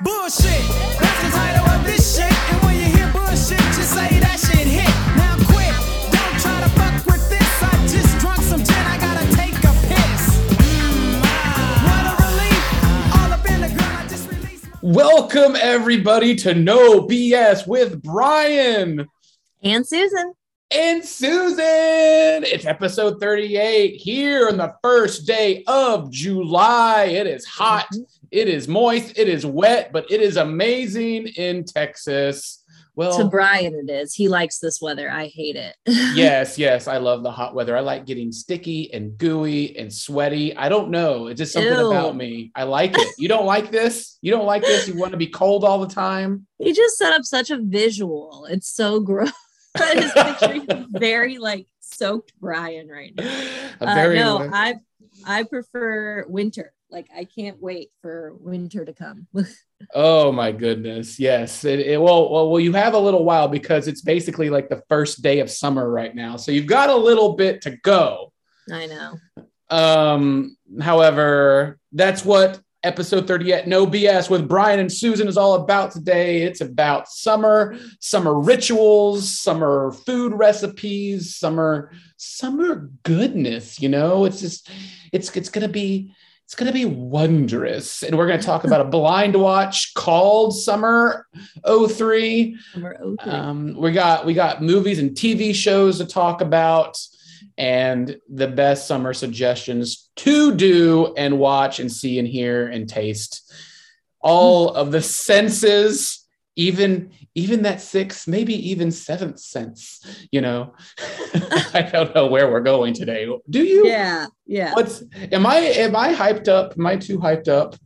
Bullshit. That's the title of this shit. And when you hear bullshit, just say that shit hit. Now quit. Don't try to fuck with this. I just drunk some gin. I gotta take a piss. Mm, ah. What a relief. All up in the girl I just released. Welcome everybody to No BS with Brian And Susan. and Susan. It's episode 38 here on the first day of July. It is hot, it is moist, it is wet, but it is amazing in Texas. Well, To Brian, it is. He likes this weather. I hate it. yes, yes, I love the hot weather. I like getting sticky and gooey and sweaty. I don't know. It's just something Ew. about me. I like it. You don't like this? You don't like this? You want to be cold all the time? he just set up such a visual. It's so gross. Just very like soaked Brian right now. Uh, no, I I prefer winter. Like I can't wait for winter to come. Oh my goodness. Yes. It, it- well, well, well, you have a little while because it's basically like the first day of summer right now. So you've got a little bit to go. I know. Um, however, that's what episode 38 No BS with Brian and Susan is all about today. It's about summer, summer rituals, summer food recipes, summer summer goodness, you know? It's just it's it's going to be it's going to be wondrous. And we're going to talk about a blind watch called Summer 03. Summer 03. Um, we got we got movies and TV shows to talk about, and the best summer suggestions to do and watch and see and hear and taste. All of the senses, even even that sixth, maybe even seventh sense. You know, I don't know where we're going today. Do you? yeah, yeah. What's am I am I hyped up? Am I too hyped up?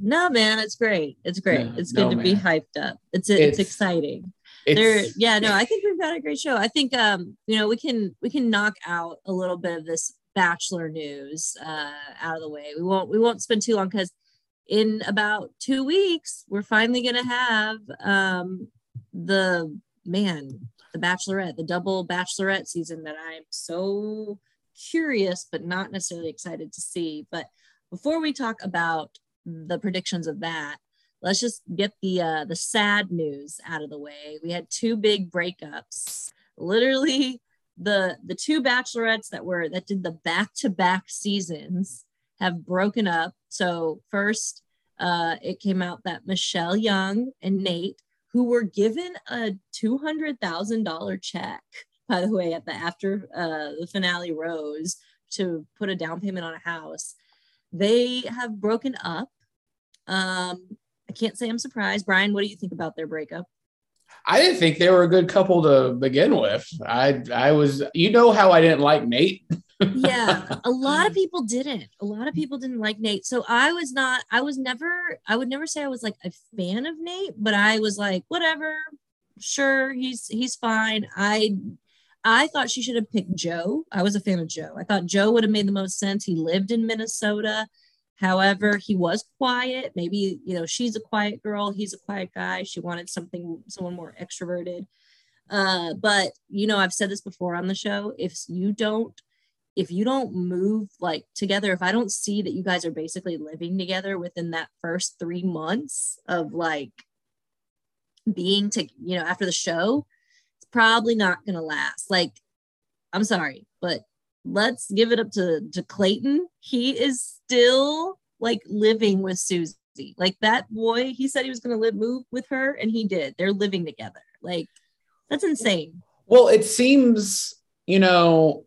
No, man, it's great. It's great. No, it's good no, to be hyped up. It's it's, It's- exciting. It's, there yeah no i think we've got a great show i think um you know we can we can knock out a little bit of this bachelor news uh out of the way we won't we won't spend too long because in about two weeks we're finally gonna have um the man the bachelorette the double bachelorette season that i'm so curious but not necessarily excited to see. But before we talk about the predictions of that let's just get the uh the sad news out of the way. We had two big breakups. Literally the the two bachelorettes that were that did the back-to-back seasons have broken up. So first uh it came out that michelle young and nate who were given a $200000 check by the way at the after uh the finale rose to put a down payment on a house they have broken up um I can't say I'm surprised. Brian, what do you think about their breakup? I didn't think they were a good couple to begin with. I I was you know how I didn't like Nate. Yeah, a lot of people didn't. A lot of people didn't like Nate. So I was not, I was never, I would never say I was like a fan of Nate, but I was like, whatever, sure, he's he's fine. I I thought she should have picked Joe. I was a fan of Joe. I thought Joe would have made the most sense. He lived in Minnesota. However, he was quiet. Maybe, you know, she's a quiet girl, he's a quiet guy. She wanted something, someone more extroverted. Uh, but you know, I've said this before on the show. If you don't, if you don't move like together, if I don't see that you guys are basically living together within that first three months of like being to, you know, after the show, it's probably not gonna last. Like, I'm sorry, but let's give it up to, to Clayton. He is still like living with Susie. Like that boy, he said he was gonna live move with her, and he did. They're living together. Like, that's insane. Well, it seems, you know,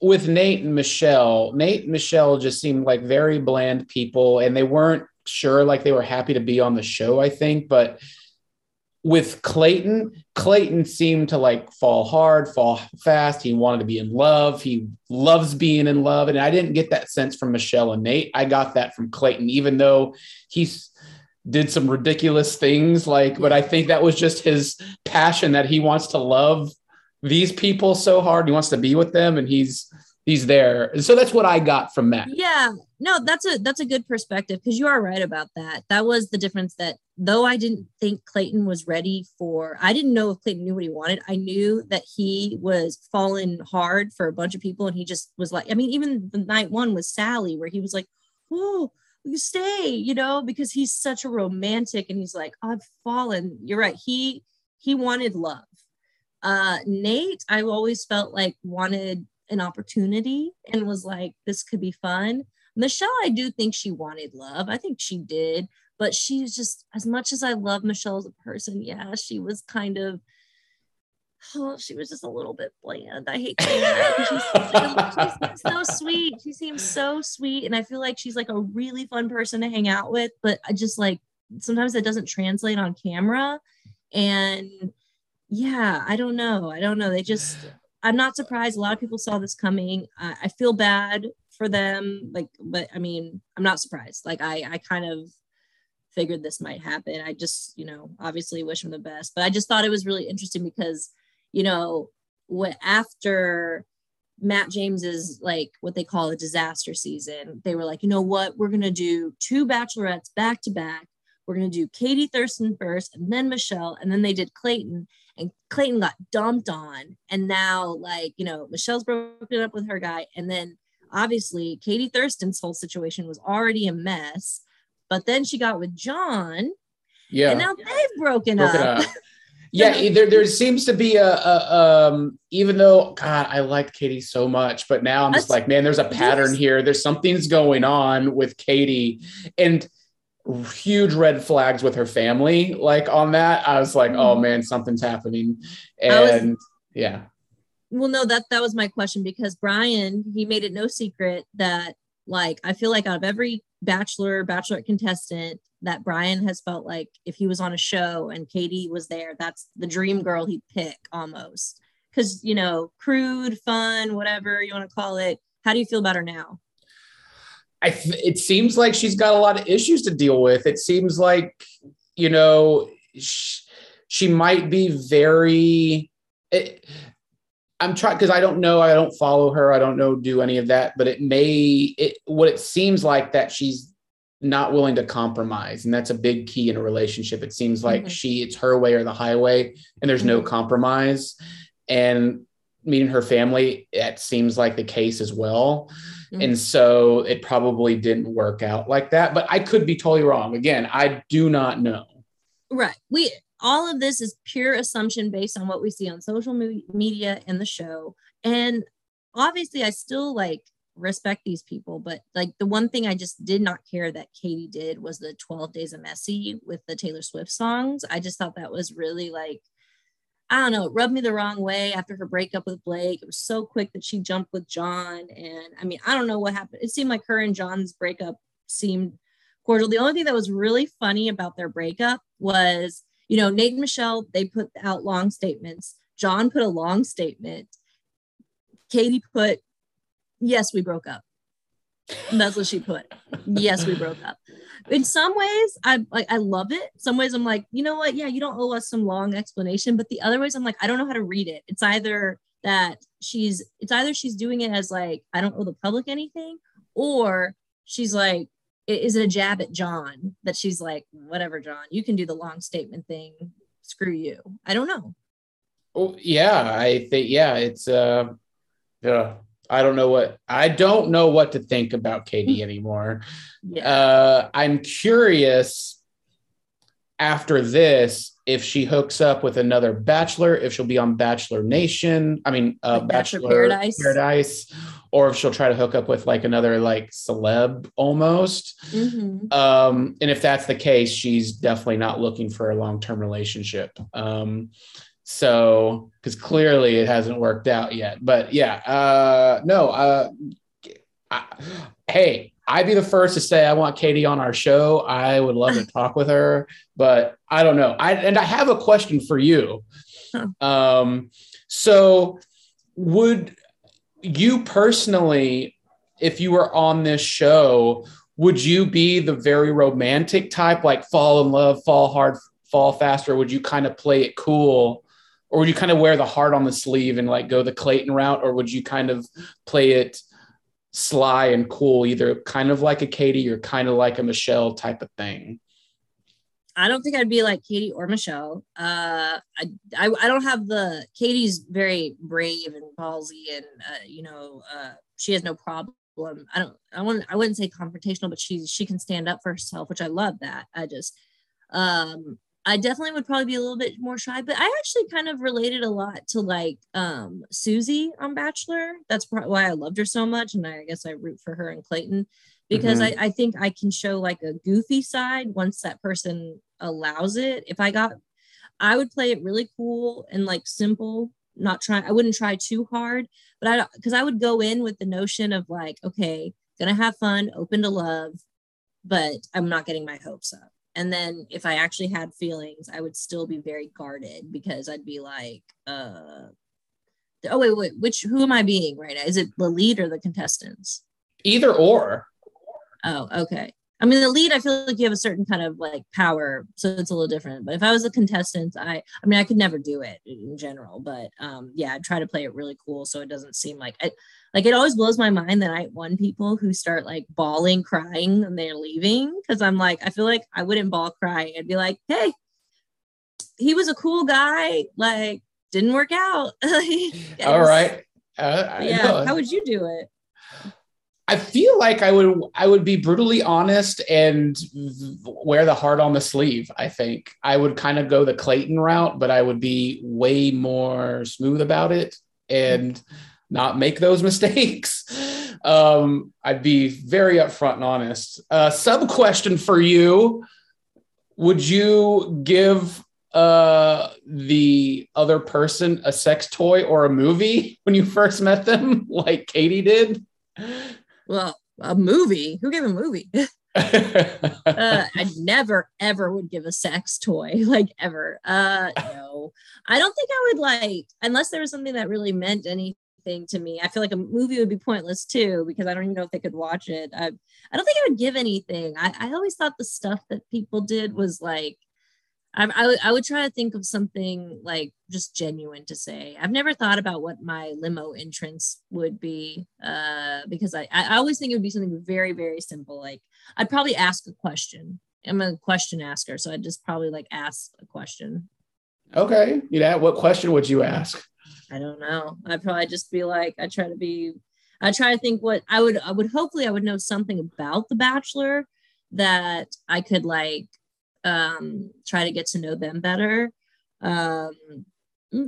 with Nate and Michelle, Nate and Michelle just seemed like very bland people and they weren't sure like they were happy to be on the show, I think, but with Clayton, Clayton seemed to like fall hard, fall fast. He wanted to be in love. He loves being in love. And I didn't get that sense from Michelle and Nate. I got that from Clayton, even though he's did some ridiculous things like but i think that was just his passion that he wants to love these people so hard he wants to be with them and he's he's there so that's what i got from that Yeah, no, that's a that's a good perspective because you are right about that. That was the difference that though I didn't think Clayton was ready for I didn't know if Clayton knew what he wanted. I knew that he was falling hard for a bunch of people and he just was like, I mean, even the night one with Sally where he was like, Oh, you stay? You know, because he's such a romantic and he's like, I've fallen. You're right. He he wanted love. Uh Nate, I always felt like wanted an opportunity and was like, this could be fun. Michelle, I do think she wanted love. I think she did, but she's just as much as I love Michelle as a person, yeah, she was kind of oh, she was just a little bit bland. I hate saying that. She's, she's so sweet. She seems so sweet. And I feel like she's like a really fun person to hang out with, but I just like sometimes it doesn't translate on camera. And yeah, I don't know. I don't know. They just, I'm not surprised. A lot of people saw this coming. I, I feel bad for them. Like, but I mean, I'm not surprised. Like, I, I kind of figured this might happen. I just, you know, obviously wish him the best, but I just thought it was really interesting because you know, what after Matt James is like what they call a disaster season, they were like, you know what, we're gonna do two bachelorettes back to back. We're gonna do Katie Thurston first, and then Michelle, and then they did Clayton, and Clayton got dumped on, and now like you know Michelle's broken up with her guy, and then obviously Katie Thurston's whole situation was already a mess, but then she got with John, Yeah. and now they've broken, Broken up. up. yeah there, there seems to be a, a um even though god i liked katie so much but now i'm just That's- like man there's a pattern Yes. here there's something's going on with katie and huge red flags with her family like on that. I was like oh Mhm. man something's happening. I was- and yeah. Well no that that was my question because brian he made it no secret that like i feel like out of every bachelor bachelorette contestant that brian has felt like if he was on a show and katie was there that's the dream girl he'd pick almost. Because you know crude fun whatever you want to call it. How do you feel about her now I th- it seems like she's got a lot of issues to deal with. It seems like you know sh- she might be very. It, I'm trying because I don't know. I don't follow her. I don't know do any of that. But it may. It what it seems like that she's not willing to compromise, and that's a big key in a relationship. It seems like Mhm. she it's her way or the highway, and there's no Mhm. compromise. And meeting her family, that seems like the case as well. Mhm. And so it probably didn't work out like that, but I could be totally wrong. Again, I do not know. right we all of this is pure assumption based on what we see on social me- media and the show and obviously i still like respect these people but like the one thing i just did not care that katie did was the 12 days of messy with the taylor swift songs i just thought that was really like i don't know it rubbed me the wrong way after her breakup with blake it was so quick that she jumped with john and i mean i don't know what happened it seemed like her and john's breakup seemed cordial. The only thing that was really funny about their breakup was, you know, Nate and Michelle, they put out long statements. John put a long statement. Katie put, yes, we broke up. That's what she put. Yes, we broke up. In some ways, I like I love it. Some ways I'm like, you know what? Yeah, you don't owe us some long explanation. But the other ways I'm like, I don't know how to read it. It's either that she's it's either she's doing it as like, I don't owe the public anything, or she's like, is it a jab at John that she's like, whatever, John, you can do the long statement thing. Screw you. I don't know. Oh, yeah, I think yeah, it's uh yeah. I don't know what I don't know what to think about Katie anymore. Yeah. Uh I'm curious after this if she hooks up with another bachelor, if she'll be on Bachelor Nation, I mean uh Like Bachelor Bachelor Paradise? Paradise, or if she'll try to hook up with like another like celeb almost. Mhm. Um, and if that's the case, she's definitely not looking for a long-term relationship. Um, so because clearly it hasn't worked out yet. But yeah, uh, no, uh, I, hey, I'd be the first to say I want Katie on our show. I would love to talk with her, but I don't know. I and I have a question for you. Um, so would you personally, if you were on this show, would you be the very romantic type, like fall in love, fall hard, fall fast, or would you kind of play it cool? Or would you kind of wear the heart on the sleeve and like go the Clayton route, or would you kind of play it sly and cool, either kind of like a Katie or kind of like a Michelle type of thing? I don't think I'd be like Katie or Michelle. Uh, I, I, I don't have the Katie's very brave and ballsy, and uh, you know, uh, she has no problem I don't I want I wouldn't say confrontational, but she she can stand up for herself, which I love that. I just um I definitely would probably be a little bit more shy, but I actually kind of related a lot to like um Susie on Bachelor. That's why I loved her so much. And I guess I root for her and Clayton because Mhm. I, I think I can show like a goofy side once that person allows it. If I got I would play it really cool and like simple, not try I wouldn't try too hard, but I because I would go in with the notion of like, okay, gonna have fun, open to love, but I'm not getting my hopes up. And then if I actually had feelings, I would still be very guarded because I'd be like, uh oh wait, wait, which who am I being right now? Is it the lead or the contestants? Either or. Oh, okay. I mean, the lead, I feel like you have a certain kind of like power, so it's a little different. But if I was a contestant, I, I mean, I could never do it in general. But um, yeah, I try to play it really cool, so it doesn't seem like I, like it always blows my mind that I one people who start like bawling, crying, and they're leaving because I'm like, I feel like I wouldn't bawl crying. I'd be like, hey, he was a cool guy, like didn't work out. All right. Uh, Yeah. How would you do it? I feel like I would I would be brutally honest and wear the heart on the sleeve. I think I would kind of go the Clayton route, but I would be way more smooth about it and not make those mistakes. Um, I'd be very upfront and honest. Uh, sub question for you: Would you give uh the other person a sex toy or a movie when you first met them like Katie did? Well, a movie. Who gave a movie? uh, I never ever would give a sex toy, like ever. Uh, no, I don't think I would like unless there was something that really meant anything to me. I feel like a movie would be pointless too because I don't even know if they could watch it. I, I don't think I would give anything. I, I always thought the stuff that people did was like. I, I, would- would try to think of something like just genuine to say. I've never thought about what my limo entrance would be uh, because I, I always think it would be something very, very simple. Like I'd probably ask a question. I'm a question asker, so I'd just probably like ask a question. okay, you know what question would you ask? I don't know. I'd probably just be like, I try to be, I try to think what I would, I would hopefully I would know something about The Bachelor that I could like um try to get to know them better. Um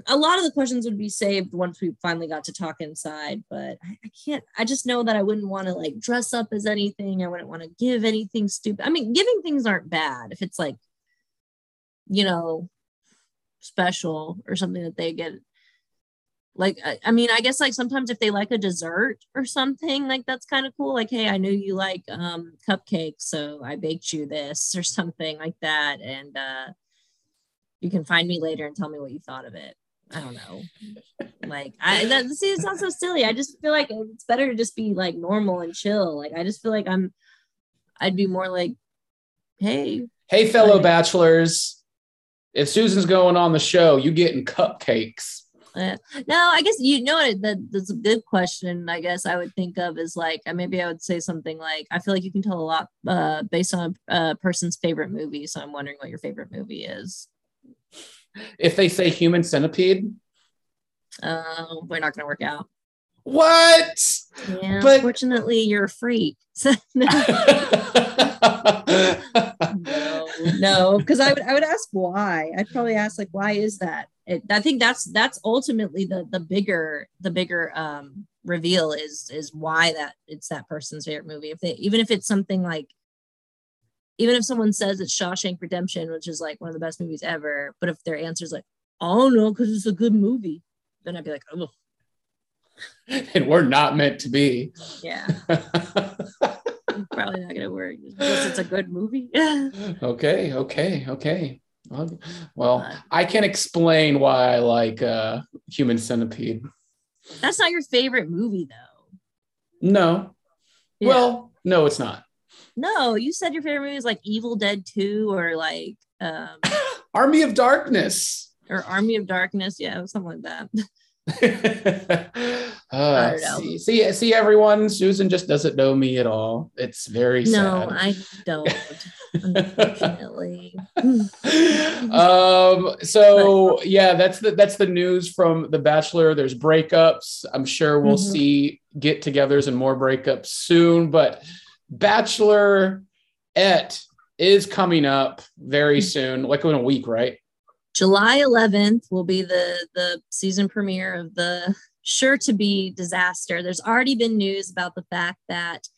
a lot of the questions would be saved once we finally got to talk inside, but I, I can't, I just know that I wouldn't want to like dress up as anything. I wouldn't want to give anything stupid. I mean, giving things aren't bad if it's like, you know, special or something that they get like I, I mean i guess like sometimes if they like a dessert or something like that's kind of cool like hey i knew you like um cupcakes so i baked you this or something like that and uh you can find me later and tell me what you thought of it. I don't know. Like i that see it sounds so silly. I just feel like it's better to just be like normal and chill. Like i just feel like i'm i'd be more like hey Hey, fellow bachelors, if Susan's going on the show, you getting cupcakes. Uh, no, I guess you know what that, that's a good question. I guess I would think of is like uh, maybe I would say something like I feel like you can tell a lot uh, based on a person's favorite movie. So I'm wondering what your favorite movie is. If they say human centipede, Uh, we're not going to work out. what? Yeah, But- fortunately, you're a freak. So, no, no, because I would I would ask why. I'd probably ask like why is that? It, I think that's that's ultimately the the bigger the bigger um reveal is is why that it's that person's favorite movie. If they even if it's something like even if someone says it's Shawshank Redemption, which is like one of the best movies ever, but if their answer is like, oh no, because it's a good movie, then I'd be like, oh and we're not meant to be. yeah, probably not gonna work unless it's a good movie. okay, okay, okay. Well, Well, I can explain why I like uh, Human Centipede. That's not your favorite movie though. No. Yeah. Well, no, it's not. no, you said your favorite movie is like Evil Dead 2 or like um Army of Darkness. or Army of Darkness. Yeah, something like that. Uh, see, see, see, everyone. Susan just doesn't know me at all. It's very No, sad. I don't. Unfortunately. um so yeah that's the that's the news from the bachelor there's breakups i'm sure we'll Mhm. see get-togethers and more breakups soon but bachelor et is coming up very Mm-hmm. soon like in a week right July 11th will be the the season premiere of the sure to be disaster. There's already been news about the fact that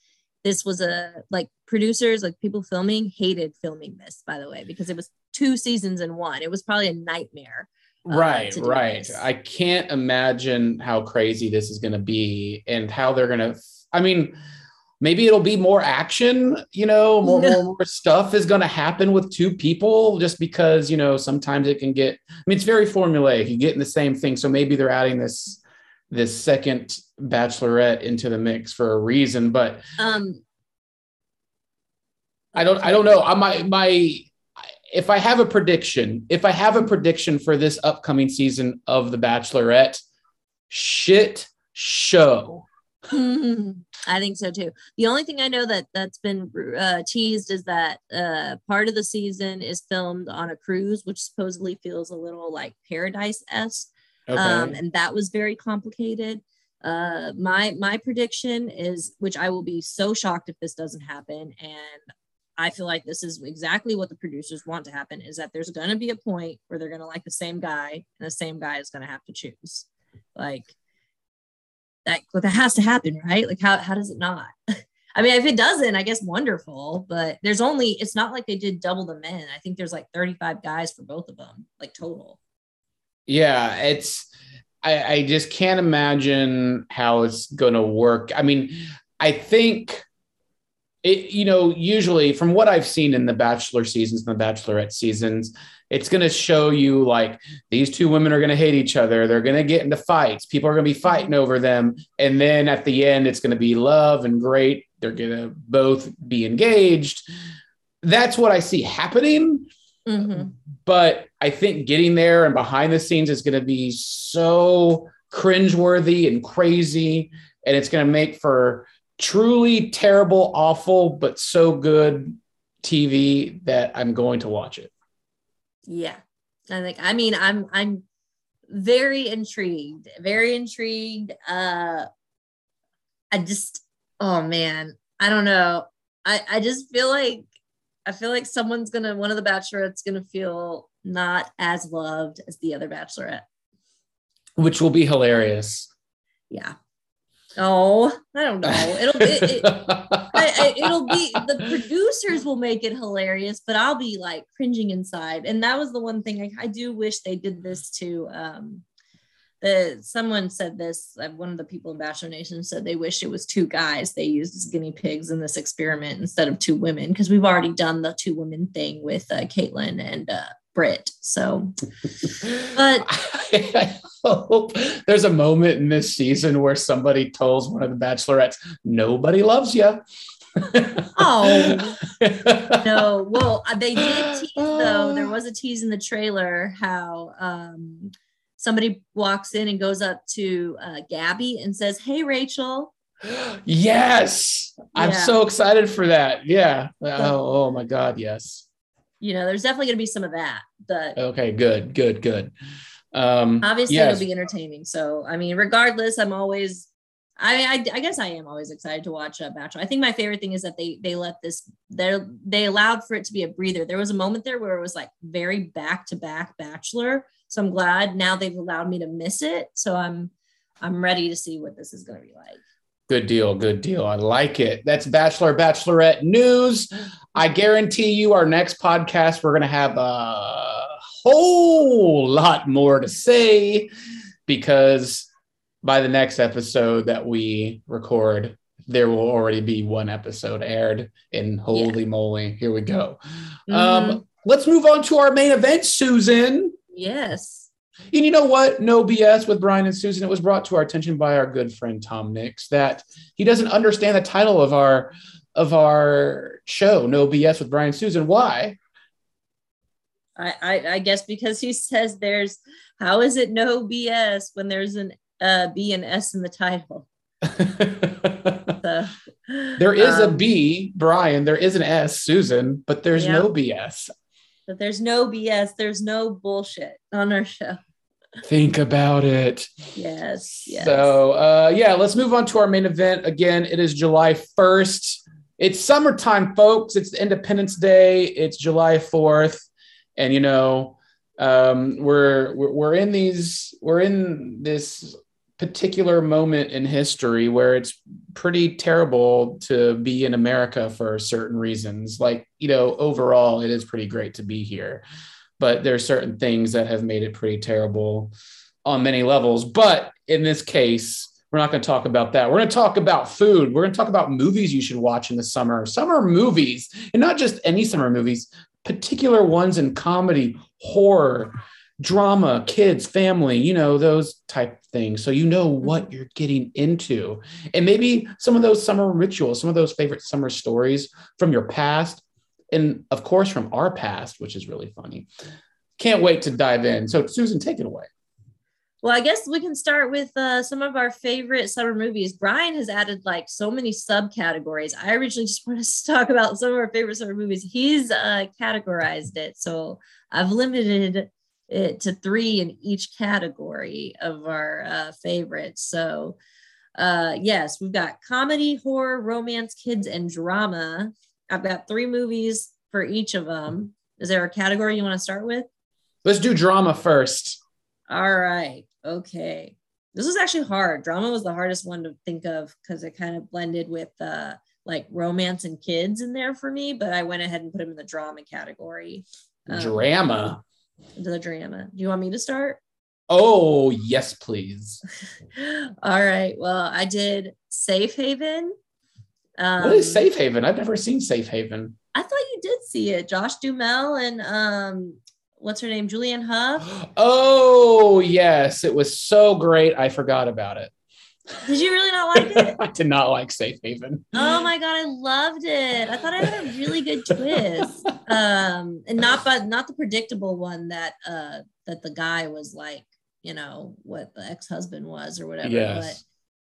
this was a like producers, like people filming, hated filming this, by the way, because it was two seasons in one. It was probably a nightmare. uh, right right this. i can't imagine how crazy this is going to be and how they're going to i mean maybe it'll be more action you know more, more, more stuff is going to happen with two people just because you know sometimes it can get i mean it's very formulaic you get in the same thing so maybe they're adding this this second bachelorette into the mix for a reason but Um I don't I don't know. I my my if I have a prediction, if I have a prediction for this upcoming season of The Bachelorette, shit show. I think so too. The only thing I know that that's been uh, teased is that uh, part of the season is filmed on a cruise, which supposedly feels a little like paradise esque, Okay. um, and that was very complicated. Uh, my my prediction is, which I will be so shocked if this doesn't happen, and I feel like this is exactly what the producers want to happen: is that there's going to be a point where they're going to like the same guy, and the same guy is going to have to choose, like that that has to happen, right? Like how how does it not? I mean, if it doesn't, I guess wonderful, but there's only it's not like they did double the men. I think there's like 35 guys for both of them, like total. yeah, it's I, I just can't imagine how it's gonna work. I mean, I think it, you know, usually from what I've seen in the Bachelor seasons and the Bachelorette seasons, it's going to show you like these two women are going to hate each other. They're going to get into fights. People are going to be fighting over them. And then at the end, it's going to be love and great. They're going to both be engaged. That's what I see happening. Mhm. But I think getting there and behind the scenes is going to be so cringeworthy and crazy. And it's going to make for truly terrible, awful, but so good TV that I'm going to watch it. Yeah. I think I mean I'm I'm very intrigued, very intrigued. Uh I just oh man, I don't know. I I just feel like I feel like someone's gonna one of the bachelorettes gonna feel not as loved as the other bachelorette. Which will be hilarious. Yeah. Oh, I don't know. It'll be it, I, I, it'll be the producers will make it hilarious, but I'll be like cringing inside. And that was the one thing I, I do wish they did this to. Um, the someone said this. Uh, one of the people in Bachelor Nation said they wish it was two guys they used as guinea pigs in this experiment instead of two women because we've already done the two women thing with uh, Kaitlyn and uh, Britt. So But- I hope there's a moment in this season where somebody tells one of the bachelorettes, nobody loves you. Oh. no, well, uh, they did tease though. There was a tease in the trailer how um, somebody walks in and goes up to uh, Gabby and says, "Hey, Rachel." yes. I'm so excited for that. Yeah. Oh, oh my God. Yes. You know, there's definitely going to be some of that, but Okay. Good. Good. Good. Um, obviously yes. it'll be entertaining. So, I mean, regardless, I'm always. I I, I guess I am always excited to watch a Bachelor. I think my favorite thing is that they they let this they they allowed for it to be a breather. There was a moment there where it was like very back to back Bachelor. So I'm glad now they've allowed me to miss it. So I'm I'm ready to see what this is going to be like. Good deal. Good deal. I like it. That's Bachelor Bachelorette news. I guarantee you, our next podcast, we're going to have a whole lot more to say because by the next episode that we record, there will already be one episode aired. And holy moly, here we go. Mhm. Um, let's move on to our main event, Susan. yes. And you know what? No BS with Brian and Susan. It was brought to our attention by our good friend Tom Nix that he doesn't understand the title of our of our show, No BS with Brian and Susan. Why? I, I I guess because he says there's how is it no BS when there's an uh, B and S in the title. So, there is a um, B, Brian. There is an S, Susan, but there's Yeah. no BS. But there's no BS. There's no bullshit on our show. Think about it. Yes. Yes. So, uh, yeah, let's move on to our main event. Again, it is July 1st. It's summertime, folks. It's Independence Day. It's July 4th. And, you know, um, we're, we're, we're in these, we're in this particular moment in history where it's pretty terrible to be in America for certain reasons. Like, you know, overall, it is pretty great to be here. But there are certain things that have made it pretty terrible on many levels. But in this case, we're not going to talk about that. We're going to talk about food. We're going to talk about movies you should watch in the summer, summer movies, and not just any summer movies, particular ones in comedy, horror, drama, kids, family, you know, those type of things. So you know what mm-hmm. you're getting into. And maybe some of those summer rituals, some of those favorite summer stories from your past, and of course from our past, which is really funny. Can't wait to dive in. So Susan, take it away. Well, I guess we can start with uh, some of our favorite summer movies. Brian has added like so many subcategories. I originally just wanted to talk about some of our favorite summer movies. He's uh, categorized it. So I've limited it to three in each category of our uh, favorites. So, uh, yes, we've got comedy, horror, romance, kids, and drama. I've got three movies for each of them. Is there a category you want to start with? Let's do drama first. All right. Okay. This was actually hard. Drama was the hardest one to think of because it kind of blended with uh like romance and kids in there for me, but I went ahead and put them in the drama category. Um, Drama. Into the drama. Do you want me to start? Oh, yes, please. All right. Well, I did Safe Haven. Um, what is Safe Haven? I've never seen Safe Haven. I thought you did see it. Josh Duhamel and um, what's her name? Julianne Hough. Oh, yes. It was so great. I forgot about it. Did you really not like it? I did not like Safe Haven. Oh my god, I loved it. I thought I had a really good twist. Um, and not but not the predictable one that uh that the guy was like, you know, what the ex-husband was or whatever. Yes.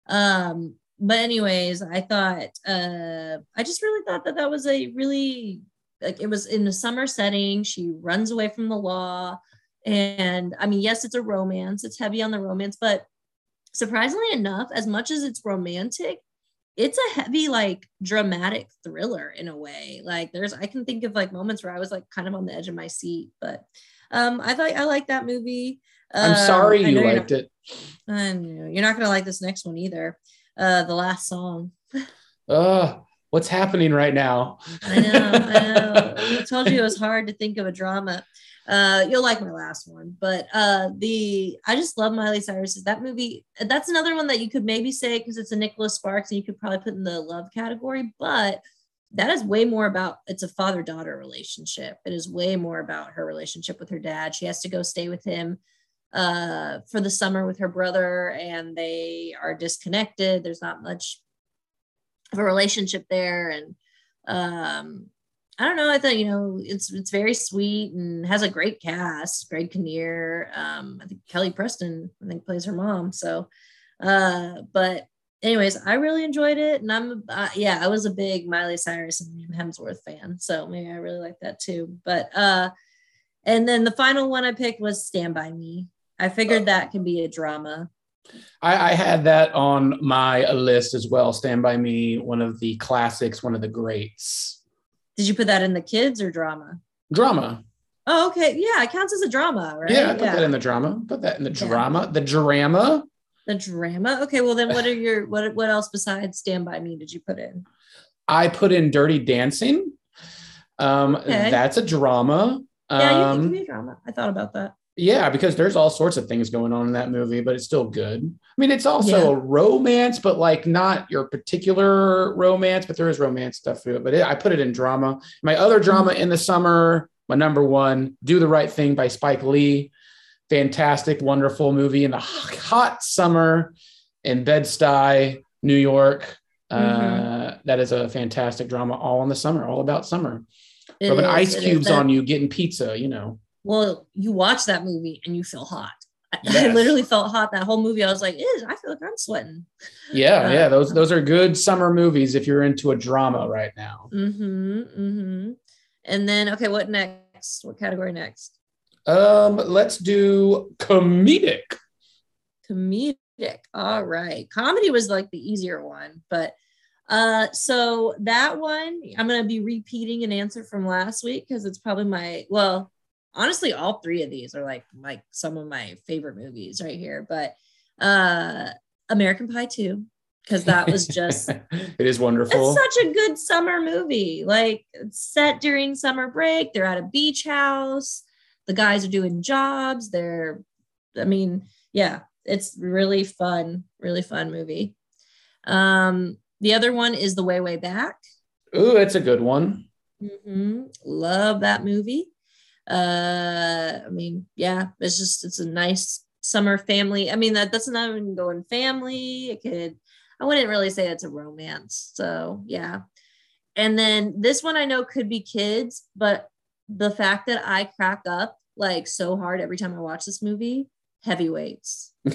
But um, but anyways, I thought uh I just really thought that that was a really like it was in a summer setting. She runs away from the law. And I mean, yes, it's a romance, it's heavy on the romance, but surprisingly enough, as much as it's romantic, it's a heavy, like dramatic thriller in a way. Like there's I can think of like moments where I was like kind of on the edge of my seat, but um I thought I like that movie. I'm Um, sorry I you liked it. not- I know you're not gonna like this next one either. Uh the last song. Ugh, what's happening right now? I know, I know. I told you it was hard to think of a drama. Uh, you'll like my last one, but uh, the I just love Miley Cyrus's that movie. That's another one that you could maybe say because it's a Nicholas Sparks, and you could probably put in the love category. But that is way more about it's a father daughter relationship. It is way more about her relationship with her dad. She has to go stay with him uh, for the summer with her brother, and they are disconnected. There's not much of a relationship there, and um I don't know. I thought you know it's it's very sweet and has a great cast. Greg Kinnear, um, I think Kelly Preston, I think plays her mom. So, uh, but anyways, I really enjoyed it, and I'm uh, yeah, I was a big Miley Cyrus and Hemsworth fan, so maybe I really like that too. But uh, and then the final one I picked was Stand by Me. I figured that can be a drama. I, I had that on my list as well. Stand by Me, one of the classics, one of the greats. Did you put that in the kids or drama? Drama. Oh, okay. Yeah, it counts as a drama, right? Yeah, I put that in the drama. Put that in the Yeah. drama. The drama. The drama. Okay, well then, what are your what what else besides Stand by Me did you put in? I put in Dirty Dancing. Um, Okay. That's a drama. Yeah, you Um, think it be a drama. I thought about that. Yeah, because there's all sorts of things going on in that movie, but it's still good. I mean, it's also Yeah. a romance, but like not your particular romance, but there is romance stuff through it. But it, I put it in drama. My other drama Mm-hmm. in the summer, my number one, Do the Right Thing by Spike Lee. Fantastic, wonderful movie in the hot summer in Bed-Stuy, New York. Mm-hmm. Uh, that is a fantastic drama, all in the summer, all about summer. It Rubbing is, ice cubes on you, getting pizza, you know. Well, you watch that movie and you feel hot. I- I literally felt hot that whole movie. I was like, "Ew, I feel like I'm sweating. Yeah, Uh, yeah. Those those are good summer movies if you're into a drama right now. Mm-hmm. Mm-hmm. And then, okay, what next? What category next? Um, let's do comedic. Comedic. All right. Comedy was like the easier one, but uh so that one I'm gonna be repeating an answer from last week because it's probably my well, honestly, all three of these are like like some of my favorite movies right here. But uh American Pie 2, because that was just it is wonderful. It's such a good summer movie. Like it's set during summer break. They're at a beach house. The guys are doing jobs. They're, I mean, yeah, it's really fun, really fun movie. Um, the other one is The Way Way Back. Ooh, it's a good one. Mm-hmm. Love that movie. Uh, I mean, yeah, it's just it's a nice summer family. I mean, that that's not even going family. It could, I wouldn't really say it's a romance. So yeah. And then this one I know could be kids, but the fact that I crack up like so hard every time I watch this movie, heavyweights.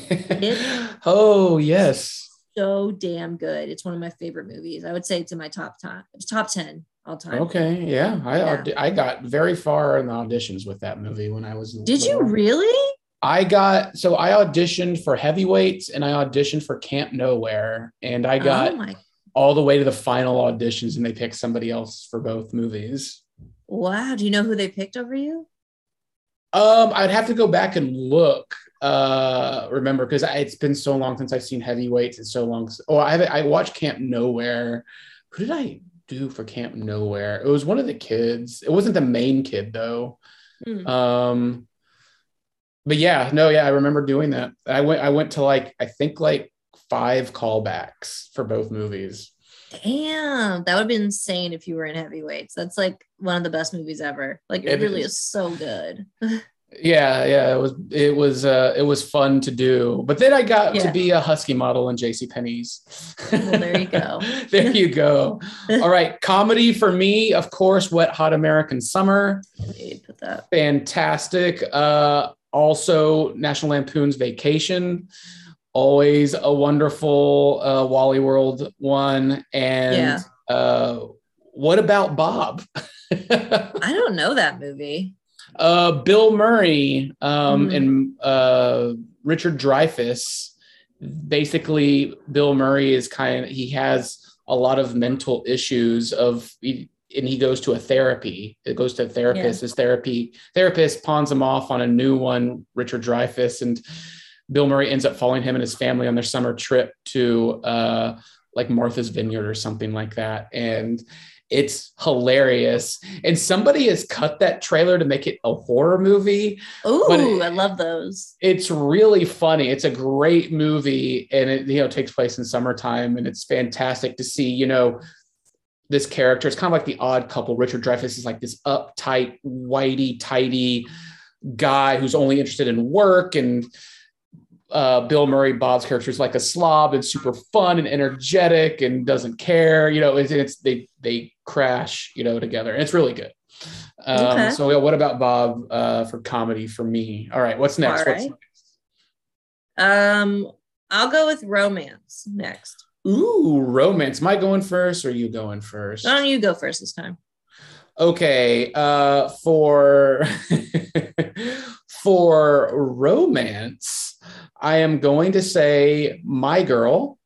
oh yes. So damn good. It's one of my favorite movies. I would say it's in my top time. Top 10 all time. Okay, yeah. I Yeah. I got very far in the auditions with that movie when I was. Did you really? I got so I auditioned for Heavyweights and I auditioned for Camp Nowhere, and I got oh all the way to the final auditions, and they picked somebody else for both movies. Wow. Do you know who they picked over you? Um, I'd have to go back and look. Uh, remember because it's been so long since I've seen Heavyweights. It's so long. Oh, I have I watched Camp Nowhere. Who did I do for Camp Nowhere? It was one of the kids. It wasn't the main kid though. Hmm. Um, but yeah, no, yeah, I remember doing that. I went. I went to like I think like five callbacks for both movies. Damn, that would be insane if you were in heavyweights. That's like one of the best movies ever. Like it, It really is. is so good. Yeah, yeah, it was it was uh it was fun to do. But then I got to be a husky model in JC Penney's. Well, there you go. there you go. All right, comedy for me, of course, Wet Hot American Summer, put that. fantastic. Uh also National Lampoon's Vacation, always a wonderful uh Wally World one and Yeah. uh what about Bob? I don't know that movie. Uh, Bill Murray um, Mhm. and uh, Richard Dreyfuss. Basically, Bill Murray is kind of he has a lot of mental issues of and he goes to a therapy. It goes to a therapist. His therapy therapist pawns him off on a new one, Richard Dreyfuss, and Bill Murray ends up following him and his family on their summer trip to uh, like Martha's Vineyard or something like that, and it's hilarious. And somebody has cut that trailer to make it a horror movie. Ooh, it- I love those. It's really funny. It's a great movie, and it you know takes place in summertime, and it's fantastic to see. You know, this character. It's kind of like the odd couple. Richard Dreyfuss is like this uptight, whitey, tidy guy who's only interested in work, and uh, Bill Murray, Bob's character is like a slob and super fun and energetic and doesn't care. You know, it's, it's they they crash, you know, together, and it's really good. Um, Okay. So, yeah, what about Bob uh, for comedy for me? All right, what's next? All What's right. Um, I'll go with romance next. Ooh, romance. Am I going first or are you going first? Why don't you go first this time? Okay, uh, for for romance, I am going to say My Girl.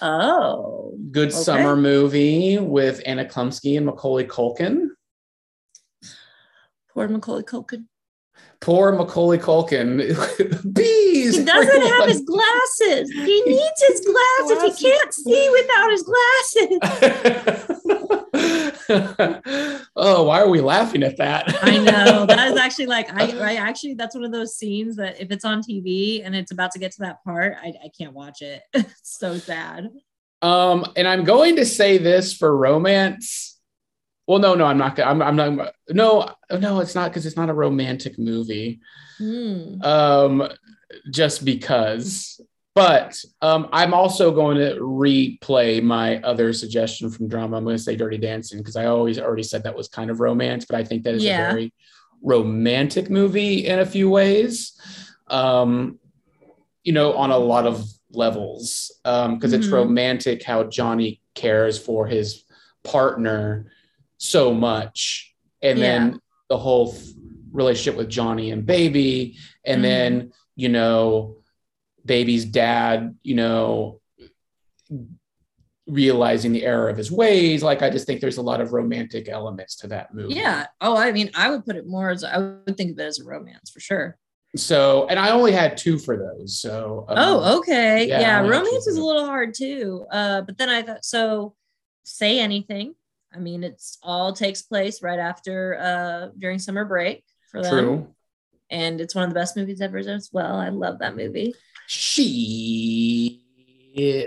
Oh, Good Okay. summer movie with Anna Chlumsky and Macaulay Culkin. poor Macaulay Culkin. Poor Macaulay Culkin. Bees. He doesn't have his glasses. He needs his glasses. Glasses. He can't see without his glasses. oh, why are we laughing at that? I know that is actually like I, I actually that's one of those scenes that if it's on TV and it's about to get to that part, I, I can't watch it. it's so sad. Um, and I'm going to say this for romance. Well, no, no, I'm not. I'm, I'm not. No, no, it's not because it's not a romantic movie. Hmm. Um, just because. But um, I'm also going to replay my other suggestion from drama. I'm going to say Dirty Dancing because I always already said that was kind of romance, but I think that is Yeah. a very romantic movie in a few ways. Um, you know, on a lot of levels. Um, because it's romantic how Johnny cares for his partner so much. And then the whole f- relationship with Johnny and Baby, and Mhm. then, you know, Baby's dad, you know, realizing the error of his ways. Like, I just think there's a lot of romantic elements to that movie. Yeah. Oh, I mean, I would put it more as I would think of it as a romance for sure. So, and I only had two for those. So, um, oh, okay. yeah, Yeah, romance is a little hard too. Uh, but then I thought so. Say anything. I mean, it's all takes place right after uh during summer break for them, true. And it's one of the best movies ever as well. I love that movie. She.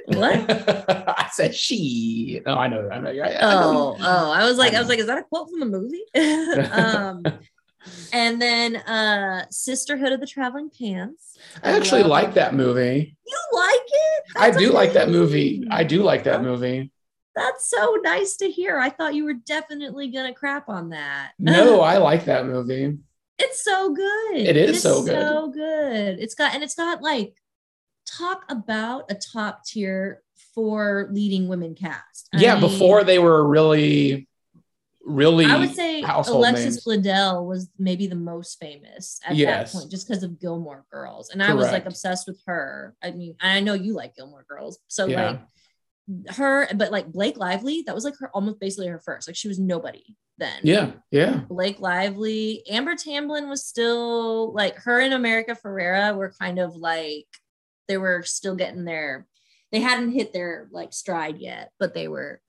What? I said she. No, I know. I, know- I, I know. Oh, oh, I was like, I I, was like, is that a quote from the movie? um, and then uh Sisterhood of the Traveling Pants. I actually love- like that movie. You like it? I That's do like that movie. I do like that movie. That's so nice to hear. I thought you were definitely gonna crap on that. No, I like that movie. It's so good. It is so good. So good. It's got and it's got like talk about a top tier for leading women cast. I yeah, mean, before they were really, really. I would say Alexis names. Bledel was maybe the most famous at Yes. that point, just because of Gilmore Girls, and I was like obsessed with her. I mean, I know you like Gilmore Girls, so Yeah. like her, but like Blake Lively, that was like her almost basically her first. Like she was nobody then. Yeah, yeah, Blake Lively, Amber Tamblyn was still like her and America Ferrera were kind of like they were still getting their they hadn't hit their like stride yet, but they were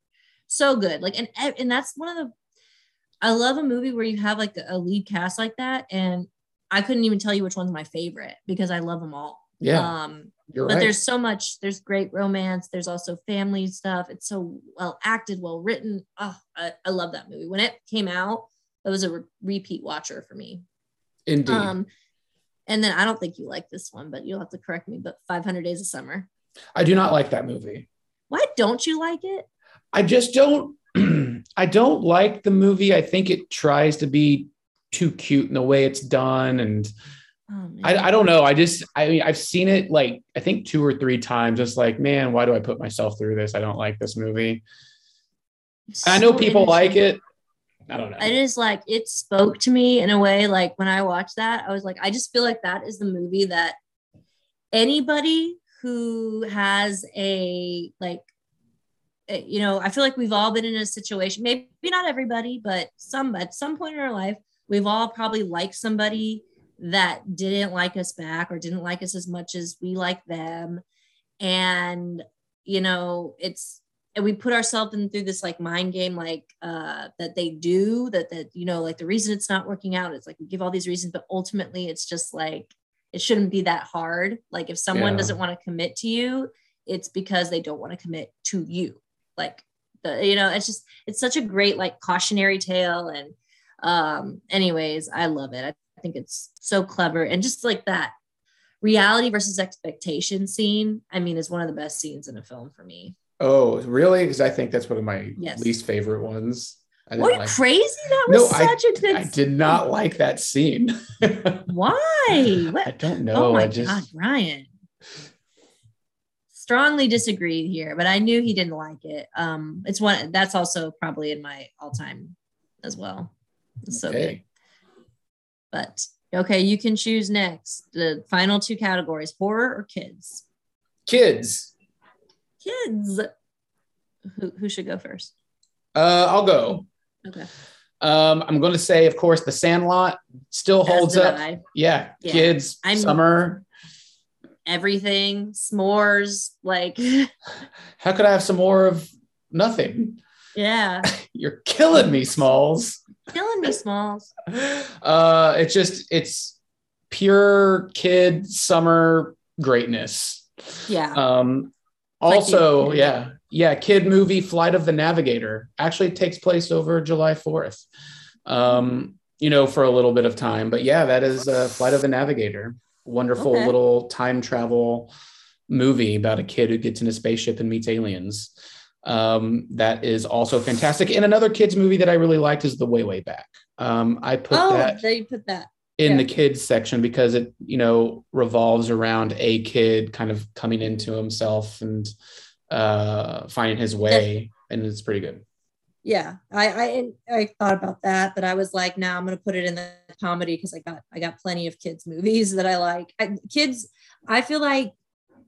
so good. Like and and that's one of the I love a movie where you have like a lead cast like that and I couldn't even tell you which one's my favorite because I love them all. Yeah. Um you're but right. there's so much there's great romance there's also family stuff it's so well acted well written oh I, I love that movie when it came out it was a re- repeat watcher for me Indeed. um and then i don't think you like this one but you'll have to correct me but 500 days of summer I do not like that movie. why don't you like it I just don't. I don't like the movie. I think it tries to be too cute in the way it's done, and oh. I, I don't know. I just, I mean, I've seen it like I think two or three times. Just like, man, why do I put myself through this? I don't like this movie. It's I know people like it. I don't know. it is like it spoke to me in a way like when i watched that i was like i just feel like that is the movie that anybody who has a like eh, you know i feel like we've all been in a situation maybe not everybody but some at some point in our life we've all probably liked somebody that didn't like us back or didn't like us as much as we like them. And you know it's and we put ourselves in through this like mind game like uh that they do that that you know like the reason it's not working out it's like we give all these reasons but ultimately it's just like it shouldn't be that hard. Like if someone Yeah. doesn't want to commit to you it's because they don't want to commit to you. Like the you know it's just it's such a great like cautionary tale. And um anyways i love it. I think it's so clever and just like that reality versus expectation scene i mean is one of the best scenes in a film for me oh, really? Because I think that's one of my Yes. least favorite ones. I like. crazy that was I- such a good I did not like that scene. why what I don't know. oh my I just god ryan strongly disagreed here but i knew he didn't like it um it's one that's also probably in my all-time as well it's so good okay. But okay you can choose next the final two categories horror or kids Kids. kids who, who should go first Uh, I'll go. okay Um, I'm going to say, of course, The Sandlot still holds up. Yeah, Yeah. kids, I'm- summer. everything s'mores like How could I have some more of nothing? Yeah You're killing me, Smalls. killing me smalls Uh, it's just it's pure kid summer greatness. yeah Um, also, the- yeah, yeah, kid movie Flight of the Navigator actually takes place over July 4th. Um, you know, for a little bit of time, but yeah, that is uh, Flight of the Navigator. Wonderful Okay. little time travel movie about a kid who gets in a spaceship and meets aliens. Um, that is also fantastic. And another kids movie that I really liked is The Way Way Back. Um, I put oh, that they put that. in yeah. the kids section because it, you know, revolves around a kid kind of coming into himself and uh, finding his way, and it's pretty good. Yeah, I I I thought about that, but I was like, now I'm gonna put it in the comedy because I got I got plenty of kids movies that I like. I, kids, I feel like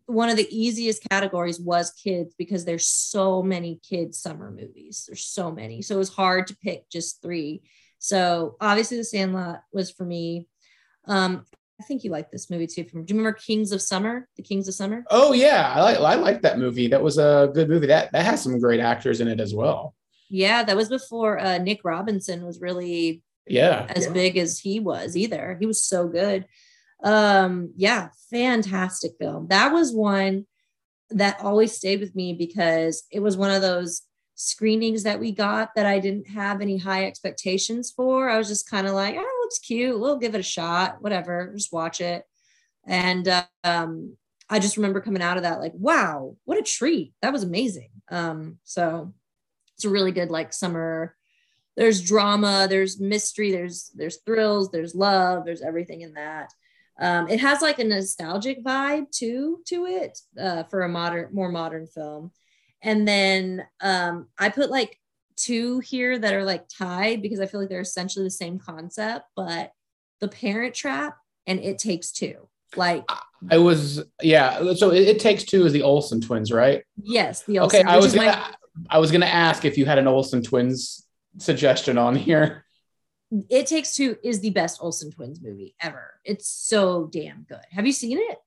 one of the easiest categories was kids because there's so many kids summer movies. There's so many, so it was hard to pick just three. So obviously, The Sandlot was for me. Um, I think you like this movie too. Do you remember Kings of Summer? The Kings of Summer. Oh yeah, I like I like that movie. That was a good movie. That that has some great actors in it as well. Yeah, that was before uh, Nick Robinson was really Yeah. as big as he was either. He was so good. Um, yeah, fantastic film. That was one that always stayed with me because it was one of those screenings that we got that I didn't have any high expectations for. I was just kind of like, oh, it looks cute. We'll give it a shot, whatever, just watch it. And uh, um, I just remember coming out of that like, wow, what a treat. That was amazing. Um, so it's a really good like summer there's drama there's mystery there's there's thrills there's love there's everything in that um, it has like a nostalgic vibe too to it uh, for a modern more modern film and then um, i put like two here that are like tied because i feel like they're essentially the same concept but the parent trap and it takes two like I was yeah. So it, it takes two is the Olsen twins, right? yes the Okay, I was gonna I was gonna ask if you had an Olsen twins suggestion on here. It takes two is the best olsen twins movie ever it's so damn good have you seen it